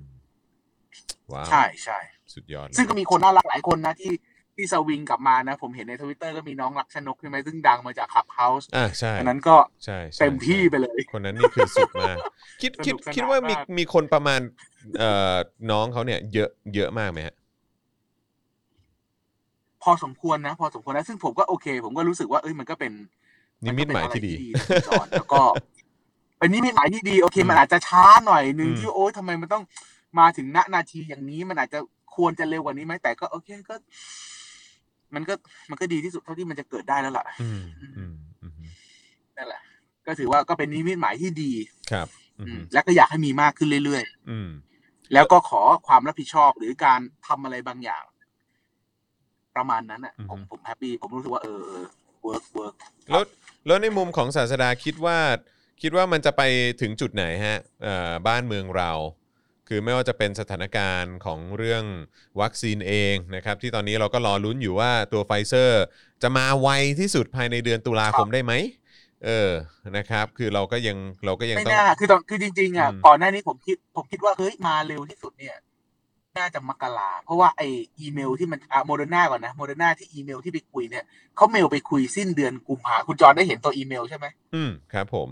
ว้าวใช่ใช่สุดยอดเลยซึ่งก็มีคนน่ารักหลายคนนะที่ ที่สวิงกลับมานะ ผมเห็นในทวิตเตอร์ก็มีน้องรักชนกใช่ไหมซึ่งดังมาจาก Clubhouse อ่าใช่อันนั้นก็ใช่ใช่เต็มที่ใช่ไปเลย คนนั้นนี่คือสุดมาก คิดสนุกคิดสนานคิดว่ามีมากมีคนประมาณเอ่อน้องเขาเนี่ย เยอะเยอะมากไหมฮะพอสมควรนะ พอสมควรนะ ซึ่งผมก็โอเค ผมก็รู้สึกว่าเอ้ยมันก็เป็นนิมิตหมายที่ดีนก็เป็นอะไรที่ดีนะคุณจอนแล้วก็เป็นนิมิตหมายที่ดี โอเคอืมมันอาจจะช้าหน่อยนึงอืมที่โอ๊ยทำไมมันต้องมาถึงณนาทีอย่างนี้มันอาจจะควรจะเร็วกว่านี้ไหมแต่ก็โอเคก็ มันก็มันก็ดีที่สุดเท่าที่มันจะเกิดได้แล้วล่ะอืมอืมอืมนั่นแหละ ก็ถือว่าก็เป็นนิมิตหมายที่ดีครับอือืมมและก็อยากให้มีมากขึ้นเรื่อยอืมๆแล้วก็ขอความรับผิดชอบหรือการทำอะไรบางอย่าง ประมาณนั้นอะ ผมผม happy ผมรู้สึกว่าเออเออ work work แล้วแล้วในมุมของศาสดาคิดว่า คิดว่ามันจะไปถึงจุดไหนฮะเอ่อบ้านเมืองเรา คือไม่ว่าจะเป็นสถานการณ์ของเรื่องวัคซีนเองนะครับที่ตอนนี้เราก็รอลุ้นอยู่ว่าตัวไฟเซอร์ จะมาไวที่สุดภายในเดือนตุลาคมได้ไหมเออนะครับ คือเราก็ยังเราก็ยังไม่ต้องน่าคือตอนคือจริงๆอะอืมก่อนหน้านี้ผมคิดผมคิดว่าเฮ้ยมาเร็วที่สุดเนี่ยน่าจะมกราเพราะว่าไออีเมลที่มันอะโมเดอร์นาก่อนนะโมเดอร์นาที่อีเมลที่ไปคุยเนี่ยเขาเมลไปคุยสิ้นเดือนกุมภาคุณจอนได้เห็นตัวอีเมลใช่ไหมอืมครับผม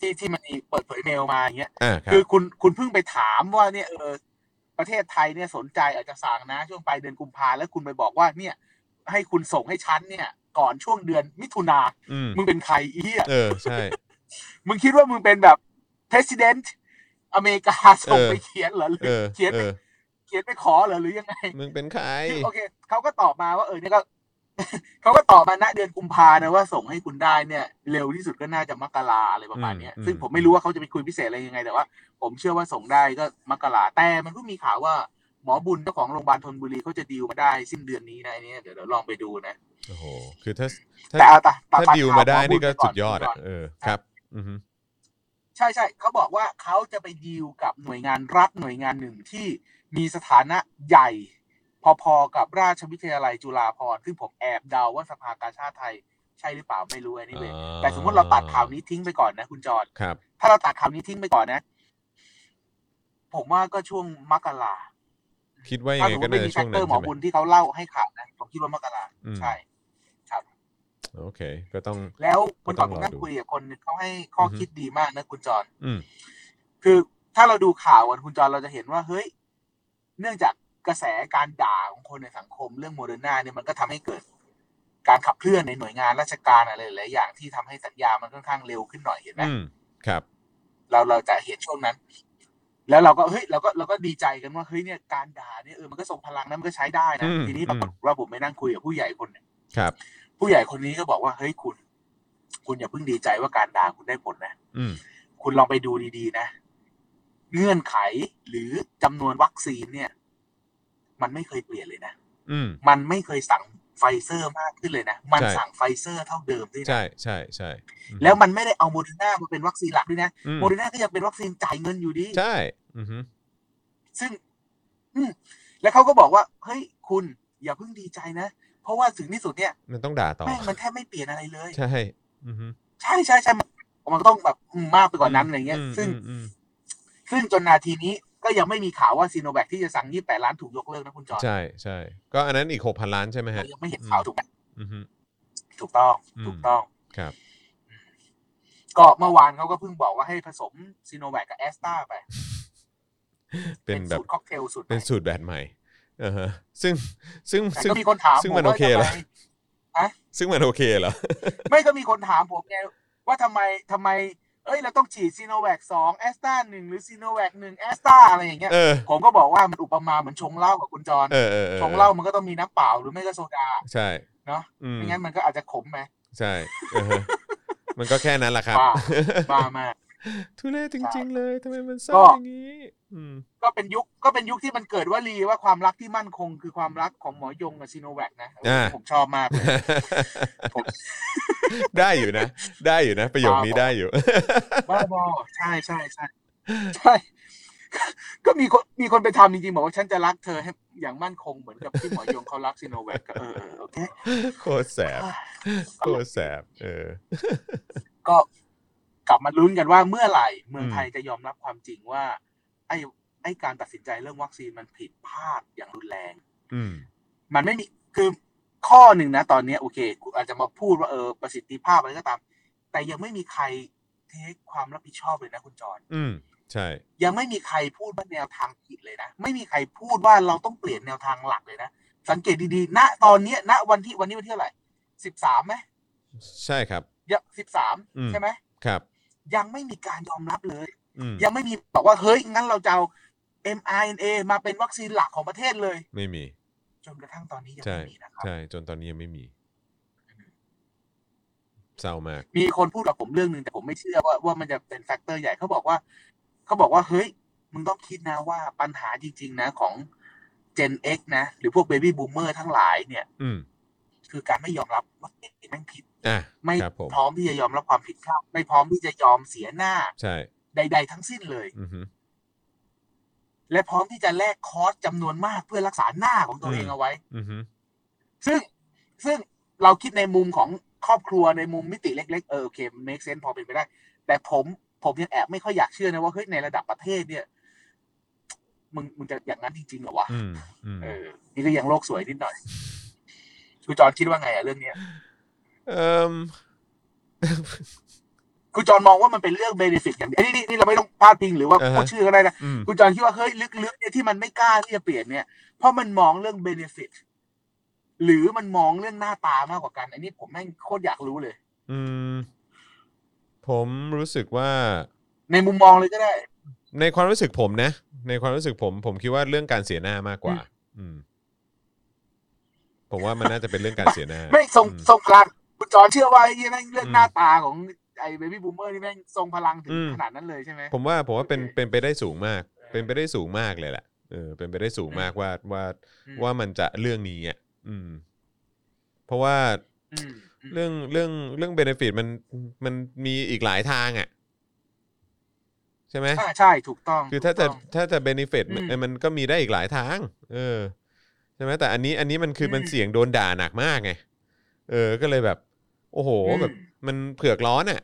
ที่ที่มันมีเปิดเผยเมลมาอย่างเงี้ยอ่าครับคือคุณคุณเพิ่งไปถามว่าเนี่ยเออประเทศไทยเนี่ยสนใจอาจจะสั่งนะ ช่วงปลายเดือนกุมภาแล้วคุณไปบอกว่าเนี่ย ให้คุณส่งให้ฉันเนี่ย ก่อนช่วงเดือนมิถุนาอืมมึงเป็นใครอีเหี้ยเออใช่ มึงคิดว่ามึงเป็นแบบ president อเมริกาส่งเออไปเขียนเหรอหรืเอออเขียนเอไปอเขียนไปขอเหรอหรือยังไง มึงเป็นใครคือโอเคเขาก็ตอบมาว่าเออเนี่ยก็ เขาก็ตอบมาณเดือนกุมภานะว่าส่งให้คุณได้เนี่ย เร็วที่สุดก็น่าจะมกราอะไรประมาณเนี้ยอืมซึ่งผมไม่รู้ว่าเขาจะไปคุยพิเศษอะไรยังไง แต่ว่า ผมเชื่อว่าส่งได้ก็มกราแต่มันก็มีข่าวว่าหมอบุญเจ้าของโรงพยาบาลธนบุรีเขาจะดีลมาได้สิ้นเดือนนี้นะอันนี้เดี๋ยวเดี๋ยวลองไปดูนะโอ้โหคือถ้าถ้าแต่เอาแต่แต่ถ้าตัดิวข่วมาได้หบุนี่ญก็ปสุดยอดก่อะนเออครับ อือฮึใช่ใช่เขาบอกว่าเขาจะไปดีลกับหน่วยงานรัฐหน่วยงานหนึ่งที่มีสถานะใหญ่ พอๆกับราชวิทยาลัยจุฬาภรณ์ซึ่งผมแอบเดาว่าสภากาชาติไทยใช่หรือเปล่าไม่รู้อันนี้เลยอ่าแต่สมมติเราตัดข่าวนี้ทิ้งไปก่อนนะคุณจอดครับถ้าเราตัดข่าวนี้ทิ้งไปก่อนนะ ผมว่าก็ช่วงมกราคิดว่ายัถ้างไงสมมก็ติไม่น่ามีจะแฟช่วกงเตอนั้นร์หมอใช่ไหมบุญที่เขาเล่าให้ข่าวนะผมคิดว่ามกราอืมใช่ครับโอเค ก็ต้อง แล้วคุณก็จต้ออนงรอผมนั่งดูคุยกับคนหนึ่งเขาให้ข้อออฮึคิดดีมากนะคุณจอนอืมคือถ้าเราดูข่าวกันคุณจอนเราจะเห็นว่าเฮ้ย เนื่องจาก กระแสการด่าของคนในสังคมเรื่องโมเดอร์นาเนี่ยมันก็ทำให้เกิดการขับเคลื่อนในหน่วยงานราชการอะไรหลายๆอย่างที่ทำให้สัญญามันค่อนข้างเร็วขึ้นหน่อยเห็นไหมอืมครับ เราเราจะเห็นช่วงนั้น แล้วเราก็เฮ้ยเราก็เราก็ดีใจกันว่าเฮ้ยเนี่ยการด่าเนี่ยเออมันก็ส่งพลังนะมันก็ใช้ได้นะอืมทีนี้ปรากฏว่าผมไปนั่งคุยกับผู้ใหญ่คนหนึ่งครับ ผู้ใหญ่คนนี้ก็บอกว่าเฮ้ยคุณ คุณอย่าเพิ่งดีใจว่าการด่าคุณได้ผลนะอืมคุณลองไปดูดีๆนะ เงื่อนไขหรือจำนวนวัคซีนเนี่ย มันไม่เคยเปลี่ยนเลยนะอืมมันไม่เคยสั่งไฟเซอร์มากขึ้นเลยนะ มันใช่สั่งไฟเซอร์เท่าเดิมด้วยนะ ใช่ใช่ใช่อืมแล้วมันไม่ได้เอาโมเดอร์นามาเป็นวัคซีนหลักด้วยนะอืมโมเดอร์นาก็ยังเป็นวัคซีนจ่ายเงินอยู่ดี ใช่ อือฮึซึ่ง อืมแล้วเขาก็บอกว่า เฮ้ย คุณอย่าเพิ่งดีใจนะ เพราะว่าถึงที่สุดเนี่ย มันต้องด่าต่อแม่งมันแทบไม่เปลี่ยนอะไรเลย ใช่ อือฮึใช่ใช่ใช่มันมันก็ต้องแบบอืมมากไปกว่านั้นอะไรเงี้ยซึ่งอืมอืมซึ่งจนนาทีนี้ ก็ยังไม่มีข่าวว่าซีโนแวคที่จะสั่ง 28 ล้านถูกยกเลิกนะคุณจอห์นใช่ใช่ก็อันนั้นอีกหกพันล้านใช่ไหมฮะเรายังไม่เห็นข่าวถูกไหมอือฮึถูกต้องอืมถูกต้องครับ ก็เมื่อวานเขาก็เพิ่งบอกว่าให้ผสมซีโนแวคกับแอสตราไป เป็นแบบสูตรค็อกเทลสูตรใหม่เป็นสูตรแบบใหม่อ่าฮะซึ่งซึ่งแต่ซึ่งก็มีคนถามซึ่งผมว่ามันโอเคเหรอทำไมซึ่งมันโอเคเหรอไม่ก็มีคนถามผมไงว่าทำไมทำไม เอ้ยเราต้องฉีดซีโนแวคสองแอสตราหนึ่งหรือซีโนแวคหนึ่งแอสตราอะไรอย่างเงี้ย เออ ผมก็บอกว่ามันอุปมาเหมือนชงเหล้ากับคุณจอน เออเออออชงเหล้ามันก็ต้องมีน้ำเปล่าหรือไม่ก็โซดา ใช่เนาะอืมไม่งั้นมันก็อาจจะขมไหม ใช่เออฮะมันก็แค่นั้นแหละครับ บ้า บ้ามาก ทุเรศจริง ๆ เลยทำไมมันเศร้าก็อย่างนี้อืมก็เป็นยุคก็เป็นยุคที่มันเกิดว่าลีว่าความรักที่มั่นคง คือความรักของหมอยงกับซีโนแวคนะอ่าผมชอบมากเลยผมได้อยู่นะ ได้อยู่นะประโยคนี้ได้อยู่บ้าบอใช่ใช่ใช่ใช่ก็มีคนมีคนไปทำจริงๆบอกว่าฉันจะรักเธอให้อย่างมั่นคงเหมือนกับที่หมอยงเขารักซีโนแวคก็เออเออโอเคโคตรแสบโคตรแสบเออก็ กลับมาลุ้นกันว่าเมื่อไหร่เมืองอืมไทยจะยอมรับความจริงว่า ไอ้ไอ้การตัดสินใจเรื่องวัคซีนมันผิดพลาดอย่างรุนแรง อืมมันไม่มีคือข้อหนึ่งนะ ตอนเนี้ยโอเคกูอาจจะมาพูดว่าเออประสิทธิภาพอะไรก็ตาม แต่ยังไม่มีใครเทคความรับผิดชอบเลยนะคุณจรอืมใช่ ยังไม่มีใครพูดว่าแนวทางผิดเลยนะ ไม่มีใครพูดว่าเราต้องเปลี่ยนแนวทางหลักเลยนะ สังเกตดีๆ ณ ตอนเนี้ยณวันที่วันนี้วันที่เท่าไหร่สิบสามไหมใช่ครับยังสิบสามอืมใช่ไหมครับ ยังไม่มีการยอมรับเลยอืมยังไม่มีบอกว่าเฮ้ยงั้นเราจะเอา mRNA มาเป็นวัคซีนหลักของประเทศเลย ไม่มี จนกระทั่งตอนนี้ยังใช่ไม่มีนะครับใช่จนตอนนี้ยังไม่มีเศร้ามาก มีคนพูดกับผมเรื่องหนึ่งแต่ผมไม่เชื่อว่าว่ามันจะเป็นแฟกเตอร์ใหญ่เขาบอกว่าเขาบอกว่าเฮ้ย มึงต้องคิดนะว่าปัญหาจริง ๆ นะของ Gen X นะ หรือพวก Baby Boomer ทั้งหลายเนี่ยอืม คือการไม่ยอมรับว่าเอ๊ะแม่งผิดอะไม่ครับผมพร้อมที่จะยอมรับความผิดพลาดไม่พร้อมที่จะยอมเสียหน้าใช่ใด ๆ ทั้งสิ้นเลยอือฮึและพร้อมที่จะแลกคอสจำนวนมากเพื่อรักษาหน้าของตัวเองเอาไว้อือฮึซึ่งซึ่งเราคิดในมุมของครอบครัวในมุมมิติเล็ก ๆ เออโอเค make sense พอเป็นไปได้ แต่ผมผมยังแอบไม่ค่อยอยากเชื่อนะว่าเฮ้ยในระดับประเทศเนี่ย มึงมึงจะอย่างนั้นจริงๆเหรอวะอืมอืมเออ นี่ก็ยังโลกสวยนิดหน่อย คุณจอนคิดว่าไงอะเรื่องเนี้ยเอ่มคุณจอนมองว่ามันเป็นเรื่องเบนฟิตอย่างเดียวนี่นี่นี่เราไม่ต้องพาดพิงหรือว่าอ่าฮะพูดชื่อก็ได้นะอืมคุณจอนคิดว่าเฮ้ยลึกๆเนี่ยที่มันไม่กล้าที่จะเปลี่ยนเนี่ยเพราะมันมองเรื่องเบนฟิตหรือมันมองเรื่องหน้าตามากกว่ากัน อันนี้ผมแม่งโคตรอยากรู้เลย อืม ผมรู้สึกว่า ในมุมมองเลยก็ได้ ในความรู้สึกผมนะ ในความรู้สึกผม ผมคิดว่าเรื่องการเสียหน้ามากกว่า อืม ผมว่ามันน่าจะเป็นเรื่องการเสียหน้า ไม่ทรงอืมทรงพลังคุณจอนเชื่อว่าไอ้แม่งเรื่องอืมหน้าตาของไอ้เบบี้บูมเมอร์นี่แม่งทรงพลังถึงอืมขนาดนั้นเลยใช่ไหมผมว่าผมว่าเป็นโอเคเป็นไปได้สูงมาก เป็นไปได้สูงมากเลยแหละเออเป็นไปได้สูงมากว่าว่าอืมว่ามันจะเรื่องนี้อะอืม เพราะว่าอืมอืมเรื่องเรื่องเรื่องเบนฟิตมันมันมีอีกหลายทางอะใช่ไหมอ่าใช่ถูกต้อง คือถ้าจะถูกต้องถ้าจะเบนฟิตอืมมันก็มีได้อีกหลายทาง เออ ใช่ไหมแต่อันนี้อันนี้มันคืออมมันเสี่ยงโดนด่าหนักมากไงเออก็เลยแบบ โอ้โหอืมแบบมันเผือกร้อนอะ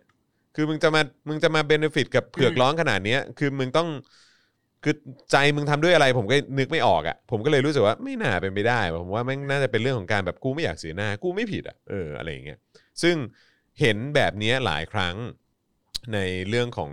คือมึงจะมามึงจะมาเบนฟิตกับเผือกอืมร้อนขนาดเนี้ย คือมึงต้องคือใจมึงทำด้วยอะไร ผมก็นึกไม่ออกอะ ผมก็เลยรู้สึกว่าไม่น่าเป็นไปได้ว่ะผมว่าแม่งน่าจะเป็นเรื่องของการแบบกูไม่อยากเสียหน้ากูไม่ผิดอะเอออะไรอย่างเงี้ยซึ่งเห็นแบบเนี้ยหลายครั้งในเรื่องของ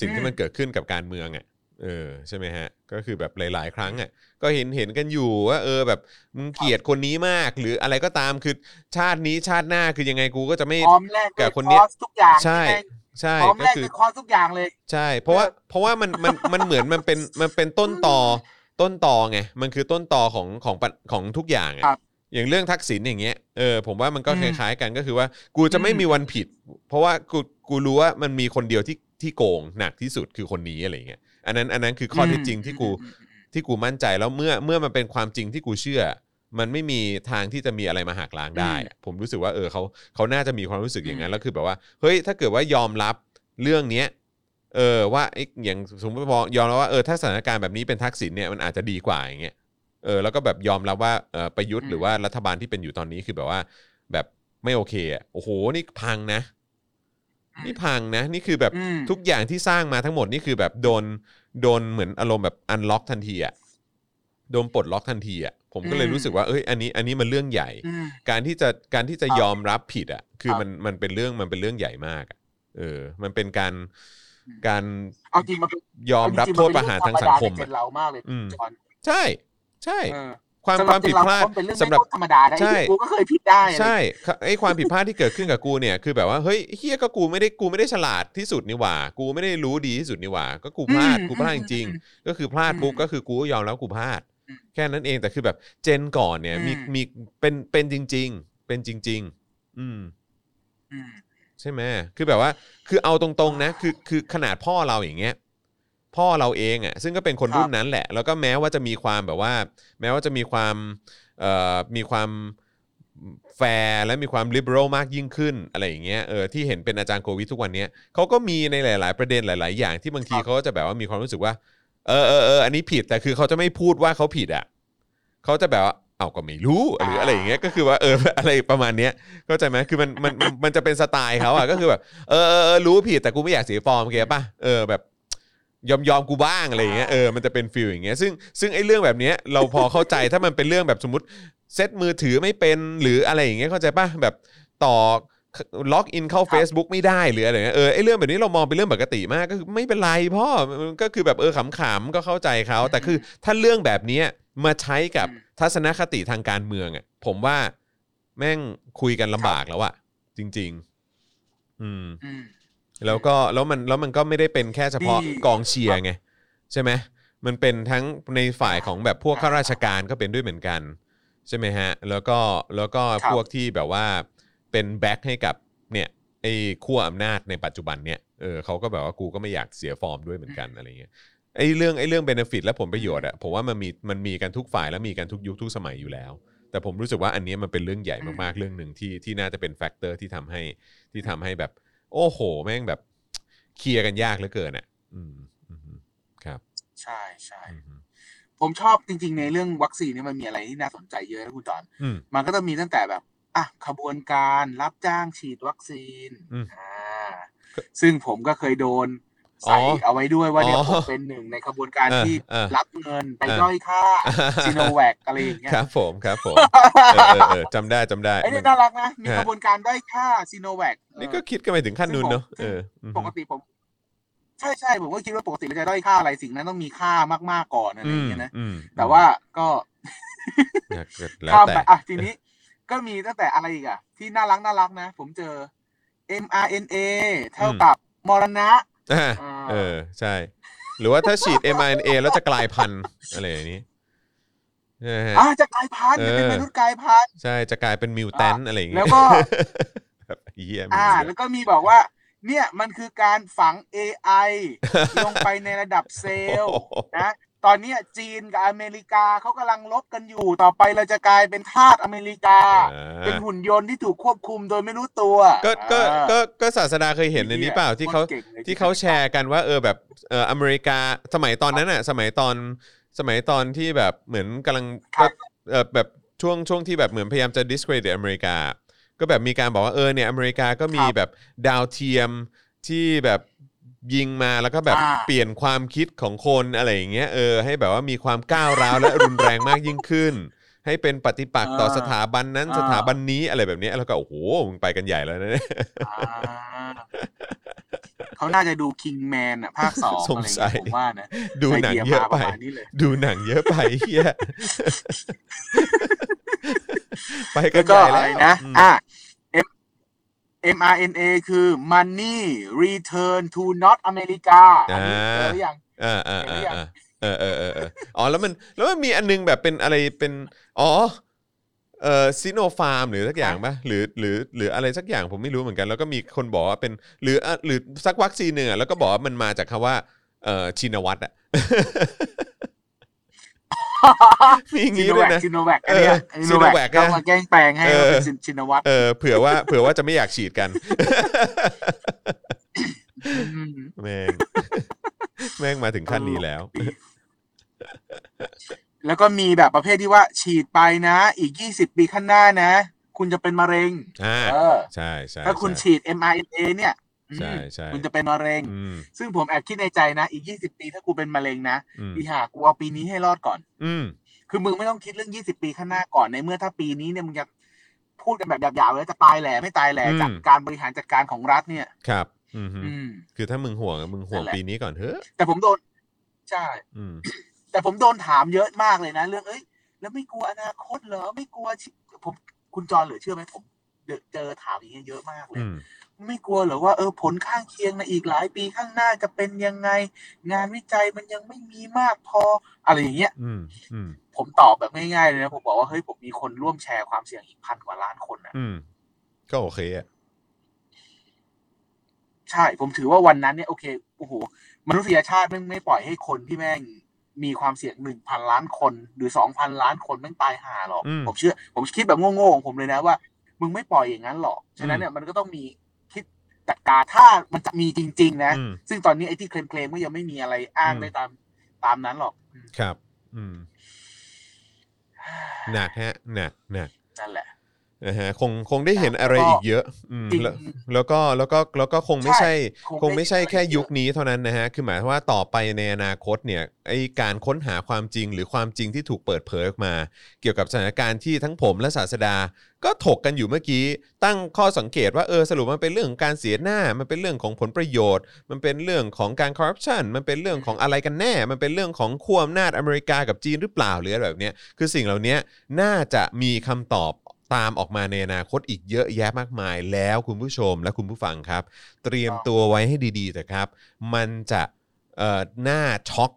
สิ่งที่อืมมันเกิดขึ้นกับการเมืองอะ เออใช่ไหมฮะ ก็คือแบบหลาย ๆ ครั้งอะก็เห็นเห็นกันอยู่ว่าเออแบบมึงเกลียดคนนี้มาก หรืออะไรก็ตามคือชาตินี้ชาติหน้าคือยังไงกูก็จะไม่พร้อมแลกกับด้วยคนเนี้ยอร์สทุกอย่างใช่แม่งใช่พร้อมก็แลกคือด้วยคอร์สทุกอย่างเลย ใช่ เพราะว่าเพราะว่ามันมันมันเหมือนมันเป็นมันเป็นต้นตอต้นตอไงมันคือต้นตอของของปัญของทุกอย่างอะครับอย่างเรื่องทักษิณอย่างเงี้ย เออผมว่ามันก็อืคมล้ายๆกันก็คือว่า กูจะไม่อืมมีวันผิด เพราะว่ากูกูรู้ว่ามันมีคนเดียวที่ที่โกงหนักที่สุดคือคนนี้อะไรเงี้ย อันนั้นอันนั้นคือข้อเท็จจริงที่กูอืมอืมอืมที่กูมั่นใจแล้วเมื่อเมื่อมันเป็นความจริงที่กูเชื่อ มันไม่มีทางที่จะมีอะไรมาหักล้างได้อะผมรู้สึกว่าเออเขาเขาน่าจะมีความรู้สึกอย่างนั้นแล้วคือแบบว่าเฮ้ยถ้าเกิดว่ายอมรับเรื่องเนี้ยเออว่าไอ้อย่างสมมติว่ายอมรับว่าเออถ้าสถานการณ์แบบนี้เป็นทักษิณเนี่ยมันอาจจะดีกว่าอย่างเงี้ยเออแล้วก็แบบยอมรับว่าเออประยุทธ์หรือว่ารัฐบาลที่เป็นอยู่ตอนนี้คือแบบว่า แบบไม่โอเคอะโอ้โหนี่พังนะ นี่พังนะ นี่คือแบบอืมทุกอย่างที่สร้างมาทั้งหมดนี่คือแบบโดนโดนเหมือนอารมณ์แบบอันล็อกทันทีอะโดนปลดล็อกทันทีอะผมก็เลยอืมรู้สึกว่าเอ้ยอันนี้อันนี้มันเรื่องใหญ่อืมการที่จะการที่จะครับยอมรับผิดอะคือครับมันมันเป็นเรื่องมันเป็นเรื่องใหญ่มากอะเออ มันเป็นการอืมการเอาจริงมันเป็นยอมรับเาจงๆโทษประหารทางสังคมนเป็นอะเรื่องธรรมดาในเจนเรามากเลยอืมจอนใช่ ใช่เออ ความสำหครัวาบมผิดพลาดเรเป็นเรื่องสำหรับไม่ธรรมดาได้ใช่กูก็เคยผิดได้อะไรใช่ไอ้ความผิดพลาดที่เกิดขึ้นกับกูเนี่ยคือแบบว่าเฮ้ยเฮียก็กูไม่ได้กูไม่ได้ฉลาดที่สุดนี่หว่า กูไม่ได้รู้ดีที่สุดนี่หว่า ก็กูพลาดกูพลาดจริง ๆ ก็คือพลาดปุ๊บก็คือกูก็ยอมแล้วกูพลาด แค่นั้นเองแต่คือแบบเจนก่อนเนี่ยมีมีเป็นเป็นจริง ๆ เป็นจริง ๆ อืมอืมใช่ไหมคือแบบว่า คือเอาตรงๆนะ คือคือขนาดพ่อเราอย่างเงี้ย พ่อเราเองอะซึ่งก็เป็นคนครับรุ่นนั้นแหละ แล้วก็แม้ว่าจะมีความแบบว่า แม้ว่าจะมีความเอ่อมีความแฟร์และมีความ liberal มากยิ่งขึ้นอะไรอย่างเงี้ยเออที่เห็นเป็นอาจารย์โควิดทุกวันเนี้ยเขาก็มีในหลาย ๆ ประเด็นหลาย ๆ อย่างที่บางทีเขาก็จะแบบว่ามีความรู้สึกว่า เออเออเอออันนี้ผิดแต่คือเขาจะไม่พูดว่าเขาผิดอะเขาจะแบบว่าเอาก็ไม่รู้หรืออะไรอย่างเงี้ยก็คือว่าเอออะไรประมาณเนี้ยเข้าใจไหมคือมันมันมันมันจะเป็นสไตล์เขาอะก็คือแบบเออเออเออรู้ผิดแต่กูไม่อยากเสียฟอร์ม get ป่ะเออแบบ ยอมยอมกูบ้างอะไรอย่างเงี้ยเออมันจะเป็นฟิลอย่างเงี้ยซึ่งซึ่งไอ้เรื่องแบบเนี้ยเราพอเข้าใจถ้ามันเป็นเรื่องแบบสมมติเซตมือถือไม่เป็นหรืออะไรอย่างเงี้ยเข้าใจป่ะแบบต่อล็อกอินเข้า Facebook ไม่ได้หรืออะไรเงี้ยเออไอ้เรื่องแบบนี้เรามองเป็นเรื่องปกติมากก็คือไม่เป็นไรพ่อมันก็คือแบบเออขำๆก็เข้าใจเขาแต่คือถ้าเรื่องแบบเนี้ยมาใช้กับอืมทัศนคติทางการเมืองอะผมว่าแม่งคุยกันลำบากแล้วอะจริง ๆ อืมอืม แล้วก็แล้วมันแล้วมันก็ไม่ได้เป็นแค่เฉพาะดีกองเชียร์ไงใช่ไหมมันเป็นทั้งในฝ่ายของแบบพวกข้าราชการก็เป็นด้วยเหมือนกัน ใช่ไหมฮะ แล้วก็แล้วก็ครับพวกที่แบบว่าเป็นแบ็คให้กับเนี่ยไอ้ขั้วอำนาจในปัจจุบันเนี่ยเออเขาก็แบบว่ากูก็ไม่อยากเสียฟอร์มด้วยเหมือนกันอะไรเงี้ยไอ้เรื่องไอ้เรื่องเบนฟิตและผลประโยชน์อะผมว่ามันมีมันมีกันทุกฝ่ายและมีกันทุกยุคทุกสมัยอยู่แล้ว แต่ผมรู้สึกว่าอันเนี้ยมันเป็นเรื่องใหญ่มากๆเรื่องหนึ่งที่ที่น่าจะเป็น factor ที่ทำให้ที่ทำให้แบบ โอ้โห แม่งแบบเคลียร์กันยากเหลือเกินอะอืมอืมครับ ใช่ใช่อืมผมชอบจริง ๆ ในเรื่องวัคซีนเนี่ยมันมีอะไรที่น่าสนใจเยอะนะคุณจอนอืมมันก็จะมีตั้งแต่แบบอะขบวนการรับจ้างฉีดวัคซีนอืมอ่าซึ่งผมก็เคยโดนอ๋ ใส่เอาไว้ด้วยว่าเนี่ยอ๋อผมเป็นหนึ่งในขบวนการเออที่เออรับเงินไปเออด้อยค่าซีโนแวคอะไรอย่างเงี้ยครับผมครับผมเออเออเออจำได้จำได้ไอ้มันี่นน่ารักนะมีฮะขบวนการด้อยค่าซีโนแวคนี่ก็คิดกันไปถึงขั้นนู้นเนอะซึ่เองอผมอืมปกติผมใช่ใช่ผมก็คิดว่าปกติเราจะด้อยค่าอะไรสิ่งนั้นต้องมีค่ามากๆก่อนอะไรอย่างเงี้ยนะอืมแต่ว่าก็นะก็แล้วข้ามแต่ไปอะทีนี้ก็มีตั้งแต่อะไรอีกอะ ที่น่ารักน่ารักนะ ผมเจอ mRNA เท่ากับมรณะอ่าอ่า เออใช่ หรือว่าถ้าฉีด mRNA แล้วจะกลายพันธุ์อะไรอย่างนี้นะฮะอ่าจะกลายพันธุ์จะเป็นเออมนุษย์กลายพันธุ์ใช่จะกลายเป็นมิวแทนอะไรอย่างแล้งี้วก็แบบเฮียอ่ามีเยแล้วอะก็มีบอกว่า เนี่ยมันคือการฝัง AI ลงไปในระดับเซลล์นะ ตอนเนี้ยจีนกับอเมริกาเขากำลังลบกันอยู่ ต่อไปเราจะกลายเป็นทาสอเมริกาอ่าเป็นหุ่นยนต์ที่ถูกควบคุมโดยไม่รู้ตัว ก็ก็อ่าก็ก็ศาสดาเคยเห็นในนี้เปล่าที่เขาโคตรก่งลยที่เขาแชร์กันว่าเออแบบเอออเมริกาสมัยตอนนั้นอะ สมัยตอนสมัยตอนที่แบบเหมือนกำลังครับเออแบบช่วงช่วงที่แบบเหมือนพยายามจะ discredit อเมริกา ก็แบบมีการบอกว่าเออเนี่ยอเมริกาก็มีครับแบบดาวเทียมที่แบบ ยิงมาแล้วก็แบบอ่า เปลี่ยนความคิดของคนอะไรอย่างเงี้ยเออให้แบบว่ามีความก้าวร้าวและรุนแรงมากยิ่งขึ้น ให้เป็นปฏิปักษ์ต่ออ่าสถาบันนั้นอ่า สถาบันนี้อะไรแบบเนี้ยแล้วก็โอ้โหมึงไปกันใหญ่แล้วนะเนี่ย อ่าเขาน่าจะดูคิงแมนอะ ภาคสองสงอะไรสัย เงี้ยผมว่านะดูหนังเยอะไปไดีมาประมาณนี้เลยดูหนังเยอะไปเฮียไปกัแล้นวใหก็ญ่อะแล้ไรวนะ อืมอะ M mRNA คือ money return to not America อันนี้เจอหรือยังเออเออเออเห็นหรือยังเออเออเออเอออ๋อแล้วมันแล้วมันมีอันนึงแบบเป็นอะไรเป็นอ๋อเอ่อซีโนฟาร์มหรือสักอย่างปะหรือหรือหรืออะไรสักอย่างผมไม่รู้เหมือนกัน แล้วก็มีคนบอกว่าเป็นหรืออะหรือสักวัคซีนหนึ่งอะแล้วก็บอกว่ามันมาจากคำว่าเอ่อชินวัตรอะ มีอย่างชิงี้โนด้วแวยคนะชิโนแวคอันเนี้ยเออชิโนแว Sinovac คก็นะมาแกล้งแปลงให้เออว่าเป็นชินวัตรเออเผื่อว่าเผื่อว่าจะไม่อยากฉีดกันมแม่งแม่งมาถึงขั้นนี้แล้ว แล้วก็มีแบบประเภทที่ว่า ฉีดไปนะ อีก20ปีข้างหน้านะ คุณจะเป็นมะเร็งอ่าเออใช่ใช่ถ้าคุณใช่ฉีด mRNA เนี่ยอืม ใช่ใช่คุณจะเป็นมะเร็งอืมซึ่งผมแอบคิดในใจนะ อีก20ปีถ้ากูเป็นมะเร็งนะอืมอีห่ากูเอาปีนี้ให้รอดก่อน อืมคือมึงไม่ต้องคิดเรื่อง20ปีข้างหน้าก่อนในเมื่อถ้าปีนี้เนี่ยมึงจะพูดกันแบบหยาบๆเลยจะตายแหล่ไม่ตายแหล่อืมจากการบริหารจัดการของรัฐเนี่ย ครับ อืมฮึอืมคือถ้ามึงห่วงมึงห่วงนั่นแหละปีนี้ก่อนเถอะ แต่ผมโดน ใช่อืมแต่ผมโดนถามเยอะมากเลยนะ เรื่องเอ้ย แล้วไม่กลัวอนาคตเหรอไม่กลัวชีผมคุณจรเหลือเชื่อไหมผมเจอเจอถามอย่างเงี้ยเยอะมากเลยอืม ไม่กลัวเหรอว่าเออผลข้างเคียงในอีกหลายปีข้างหน้าจะเป็นยังไง งานวิจัยมันยังไม่มีมากพออะไรอย่างเงี้ยอืมอืมผมตอบแบบง่ายๆเลยนะผมบอกว่าเฮ้ยผมมีคนร่วมแชร์ความเสี่ยงอีกพันกว่าล้านคนนะอืมก็โอเคอะใช่ ผมถือว่าวันนั้นเนี่ยโอเคโอ้โหมนุษยชาติแม่งไม่ปล่อยให้คนที่แม่งมีความเสี่ยงหนึ่งพันล้านคน หรือสองพันล้านคนแม่งตายห่าหรอกอืมผมเชื่อ ผมคิดแบบโง่ๆของผมเลยนะว่า มึงไม่ปล่อยอย่างนั้นหรอกฉะนั้นเนี่ยมันก็ต้องมีคิด จัดการถ้ามันจะมีจริง ๆ นะอืมซึ่งตอนนี้ไอ้ที่เคลมๆก็ยังไม่มีอะไรอ้างอืมได้ตามตามนั้นหรอกอืมครับ อืมหนักฮะหนักหนักนั่นแหละ นะฮะคงคงได้เห็นอะไรแล้วก็อีกเยอะอืมจริงแล้วแล้วก็แล้วก็แล้วก็คงไม่ใช่ใช่คงไม่ใช่คงได้แค่เห็นอะไรเยอะยุคนี้เท่านั้นนะฮะคือหมายความว่าต่อไปในอนาคตเนี่ยไอการค้นหาความจริงหรือความจริงที่ถูกเปิดเผยออกมา เกี่ยวกับสถานการณ์ที่ทั้งผมและศาสดา ก็ถกกันอยู่เมื่อกี้ ตั้งข้อสังเกตว่าเออสรุปมันเป็นเรื่องของการเสียหน้า มันเป็นเรื่องของผลประโยชน์ มันเป็นเรื่องของการคอร์รัปชันมันเป็นเรื่องของอะไรกันแน่ มันเป็นเรื่องของขั้วอำนาจอเมริกากับจีนหรือเปล่าหรืออะไรแบบเนี้ยคือสิ่งเหล่านี้น่าจะมีคำตอบ ตามออกมาในอนาคตอีกเยอะแยะมากมาย แล้วคุณผู้ชมและคุณผู้ฟังครับ เตรียมตัวไว้ให้ดีๆแต่ครับ มันจะเอ่อน่าช็อก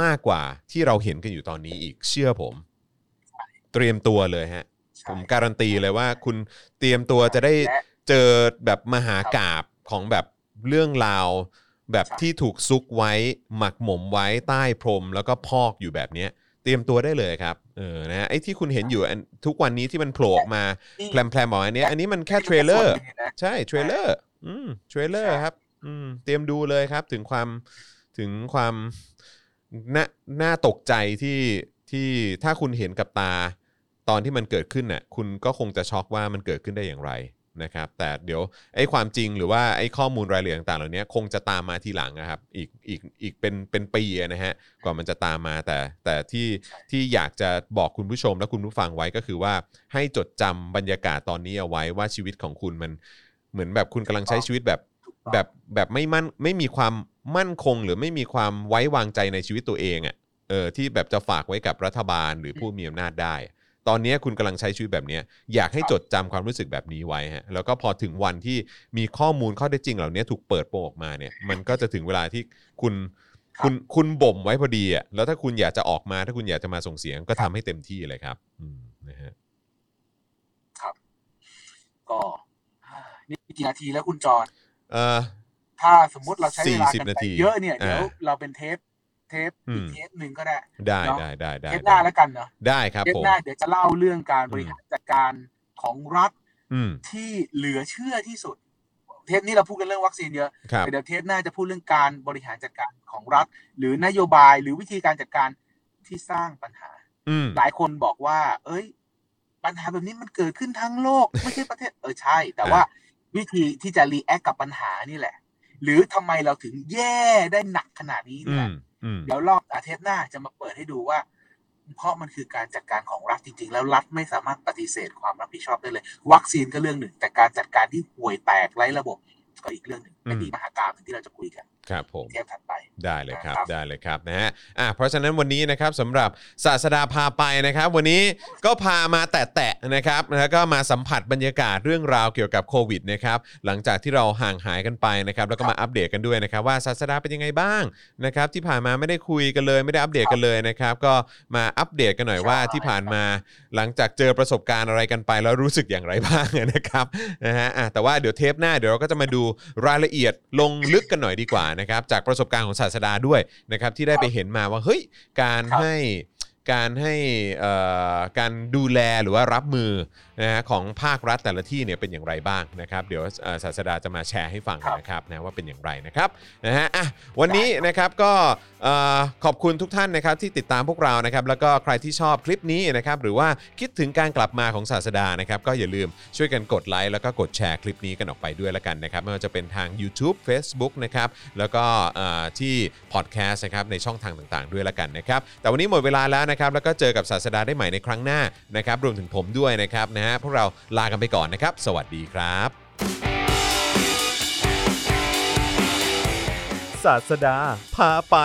มากกว่าที่เราเห็นกันอยู่ตอนนี้อีกเชื่อผม เตรียมตัวเลยฮะใช่ผมการันตีเลยว่า คุณเตรียมตัวจะได้และเจอแบบมหากาบของแบบเรื่องราว แบบใช่ที่ถูกซุกไว้ หมักหมมไว้ใต้พรม แล้วก็พอกอยู่แบบเนี้ย เตรียมตัวได้เลยครับ เออนะไอ้ที่คุณเห็นอยู่อันทุกวันนี้ที่มันโผล่ออกมานี่แพลมๆบอกอันเนี้ยอันนี้มันแค่เทรลเลอร์ส่วนหนึ่งนะใช่ trailer อืม trailer ใช่ครับอืมเตรียมดูเลยครับถึงความถึงความน่าน่าตกใจที่ที่ถ้าคุณเห็นกับตาตอนที่มันเกิดขึ้นน่ะคุณก็คงจะช็อกว่ามันเกิดขึ้นได้อย่างไร นะครับแต่เดี๋ยวไอ้ความจริงหรือว่าไอ้ข้อมูลรายละเอียดต่างๆเหล่านี้คงจะตามมาทีหลังนะครับอีกอีกอีกเป็นเป็นปีอะนะฮะกว่ามันจะตามมาแต่แต่ที่ที่อยากจะบอกคุณผู้ชมและคุณผู้ฟังไว้ก็คือว่าให้จดจำบรรยากาศตอนนี้เอาไว้ว่าชีวิตของคุณมันเหมือนแบบคุณกำลังใช้ชีวิตแบบถูกต้องแบบแบบไม่มั่นไม่มีความมั่นคง หรือไม่มีความไว้วางใจในชีวิตตัวเองอะ่ะเออที่แบบจะฝากไว้กับรัฐบาลหรือผู้มีอำนาจได้ ตอนนี้คุณกำลังใช้ชีวิตแบบเนี้ยอยากให้จดจำความรู้สึกแบบนี้ไว้ฮะแล้วก็พอถึงวันที่มีข้อมูลข้อเท็จจริงเหล่านี้ถูกเปิดโปงออกมาเนี่ยมันก็จะถึงเวลาที่คุณคุณคุณบ่มไว้พอดีอะแล้วถ้าคุณอยากจะออกมาถ้าคุณอยากจะมาส่งเสียงก็ทำให้เต็มที่เลยครับอืมนะฮะก็นี่กี่นาทีแล้วคุณจรเออถ้าสมมุติเราใช้เวลากัน40นาไปทีเยอะเนี่ยเดี๋ยวอ่า เราเป็นเทป เทปอืมอีกเทปหนึ่งก็ได้ ได้เนอะได้ได้ได้เทปหน้าแล้วกันเนาะได้ครับเทปผมหน้าเดี๋ยวจะเล่าเรื่องการบริหารจัดการของรัฐอืมที่เหลือเชื่อที่สุด เทปนี้เราพูดกันเรื่องวัคซีนเยอะครับแต่เดี๋ยวเทปหน้าจะพูดเรื่องการบริหารจัดการของรัฐ หรือนโยบายหรือวิธีการจัดการที่สร้างปัญหาอืมหลายคนบอกว่า เอ้ย ปัญหาแบบนี้มันเกิดขึ้นทั้งโลก ไม่ใช่ประเทศเออใช่ แต่ว่าวิธีที่จะ react กับปัญหานี่แหละ หรือทำไมเราถึงแย่ได้หนักขนาดนี้อืนี่แหมละอืม เดี๋ยวรอบอาเทปหน้าจะมาเปิดให้ดูว่า เพราะมันคือการจัดการของรัฐจริง ๆ แล้วรัฐไม่สามารถปฏิเสธความรับผิดชอบได้เลย วัคซีนก็เรื่องหนึ่ง แต่การจัดการที่ห่วยแตกไร้ระบบก็อีกเรื่องหนึ่งเป็นอีกมหากาพย์หนึ่งที่เราจะคุยกัน ครับผมเทปถัดไปได้เลยครับนะครับได้เลยครับนะฮะอะเพราะฉะนั้นวันนี้นะครับสำหรับศาสดาพาไปนะครับ วันนี้ก็พามาแตะๆนะครับแล้วก็มาสัมผัสบรรยากาศเรื่องราวเกี่ยวกับโควิดนะครับหลังจากที่เราห่างหายกันไปนะครับแล้วก็มาอัปเดตกันด้วยนะครับ ว่าศาสดาเป็นยังไงบ้างนะครับที่ผ่านมาไม่ได้คุยกันเลยไม่ได้อัปเดตกันเลยนะครับ ก็มาอัปเดตกันหน่อยว่าที่ผ่านมาหลังจากเจอประสบการณ์อะไรกันไป แล้วรู้สึกอย่างไรบ้างนะครับนะฮะอะแต่ว่าเดี๋ยวเทปหน้าเดี๋ยวเราก็จะมาดูรายละเอียดลงลึกกันหน่อยดีกว่านะครับจากประสบการณ์ของศาสดาด้วยนะครับที่ได้ไปเห็นมาว่าเฮ้ยการครับให้การให้เอ่อการดูแลหรือว่ารับมือ นะฮะของภาครัฐแต่ละที่เนี่ยเป็นอย่างไรบ้างนะครับ เดี๋ยวเอ่อศาสดาจะมาแชร์ให้ฟังนะครับนะว่าเป็นอย่างไรนะครับนะฮะอะวันนี้นะครับก็เอ่อขอบคุณทุกท่านนะครับที่ติดตามพวกเรานะครับแล้วก็ใครที่ชอบคลิปนี้นะครับหรือว่าคิดถึงการกลับมาของศาสดานะครับก็อย่าลืมช่วยกันกดไลค์แล้วก็กดแชร์คลิปนี้กันออกไปด้วยละกันนะครับไม่ว่าจะเป็นทาง YouTube Facebook นะครับแล้วก็เอ่อที่พอดแคสต์นะครับในช่องทางต่างๆ ด้วยละกันนะครับแต่วันนี้หมดเวลาแล้วนะครับแล้วก็เจอกับศาสดาได้ใหม่ในครั้งหน้านะครับรวมถึงผมด้วยนะครับนะฮะพวกเราลากันไปก่อนนะครับ สวัสดีครับ ศาสดาพาไป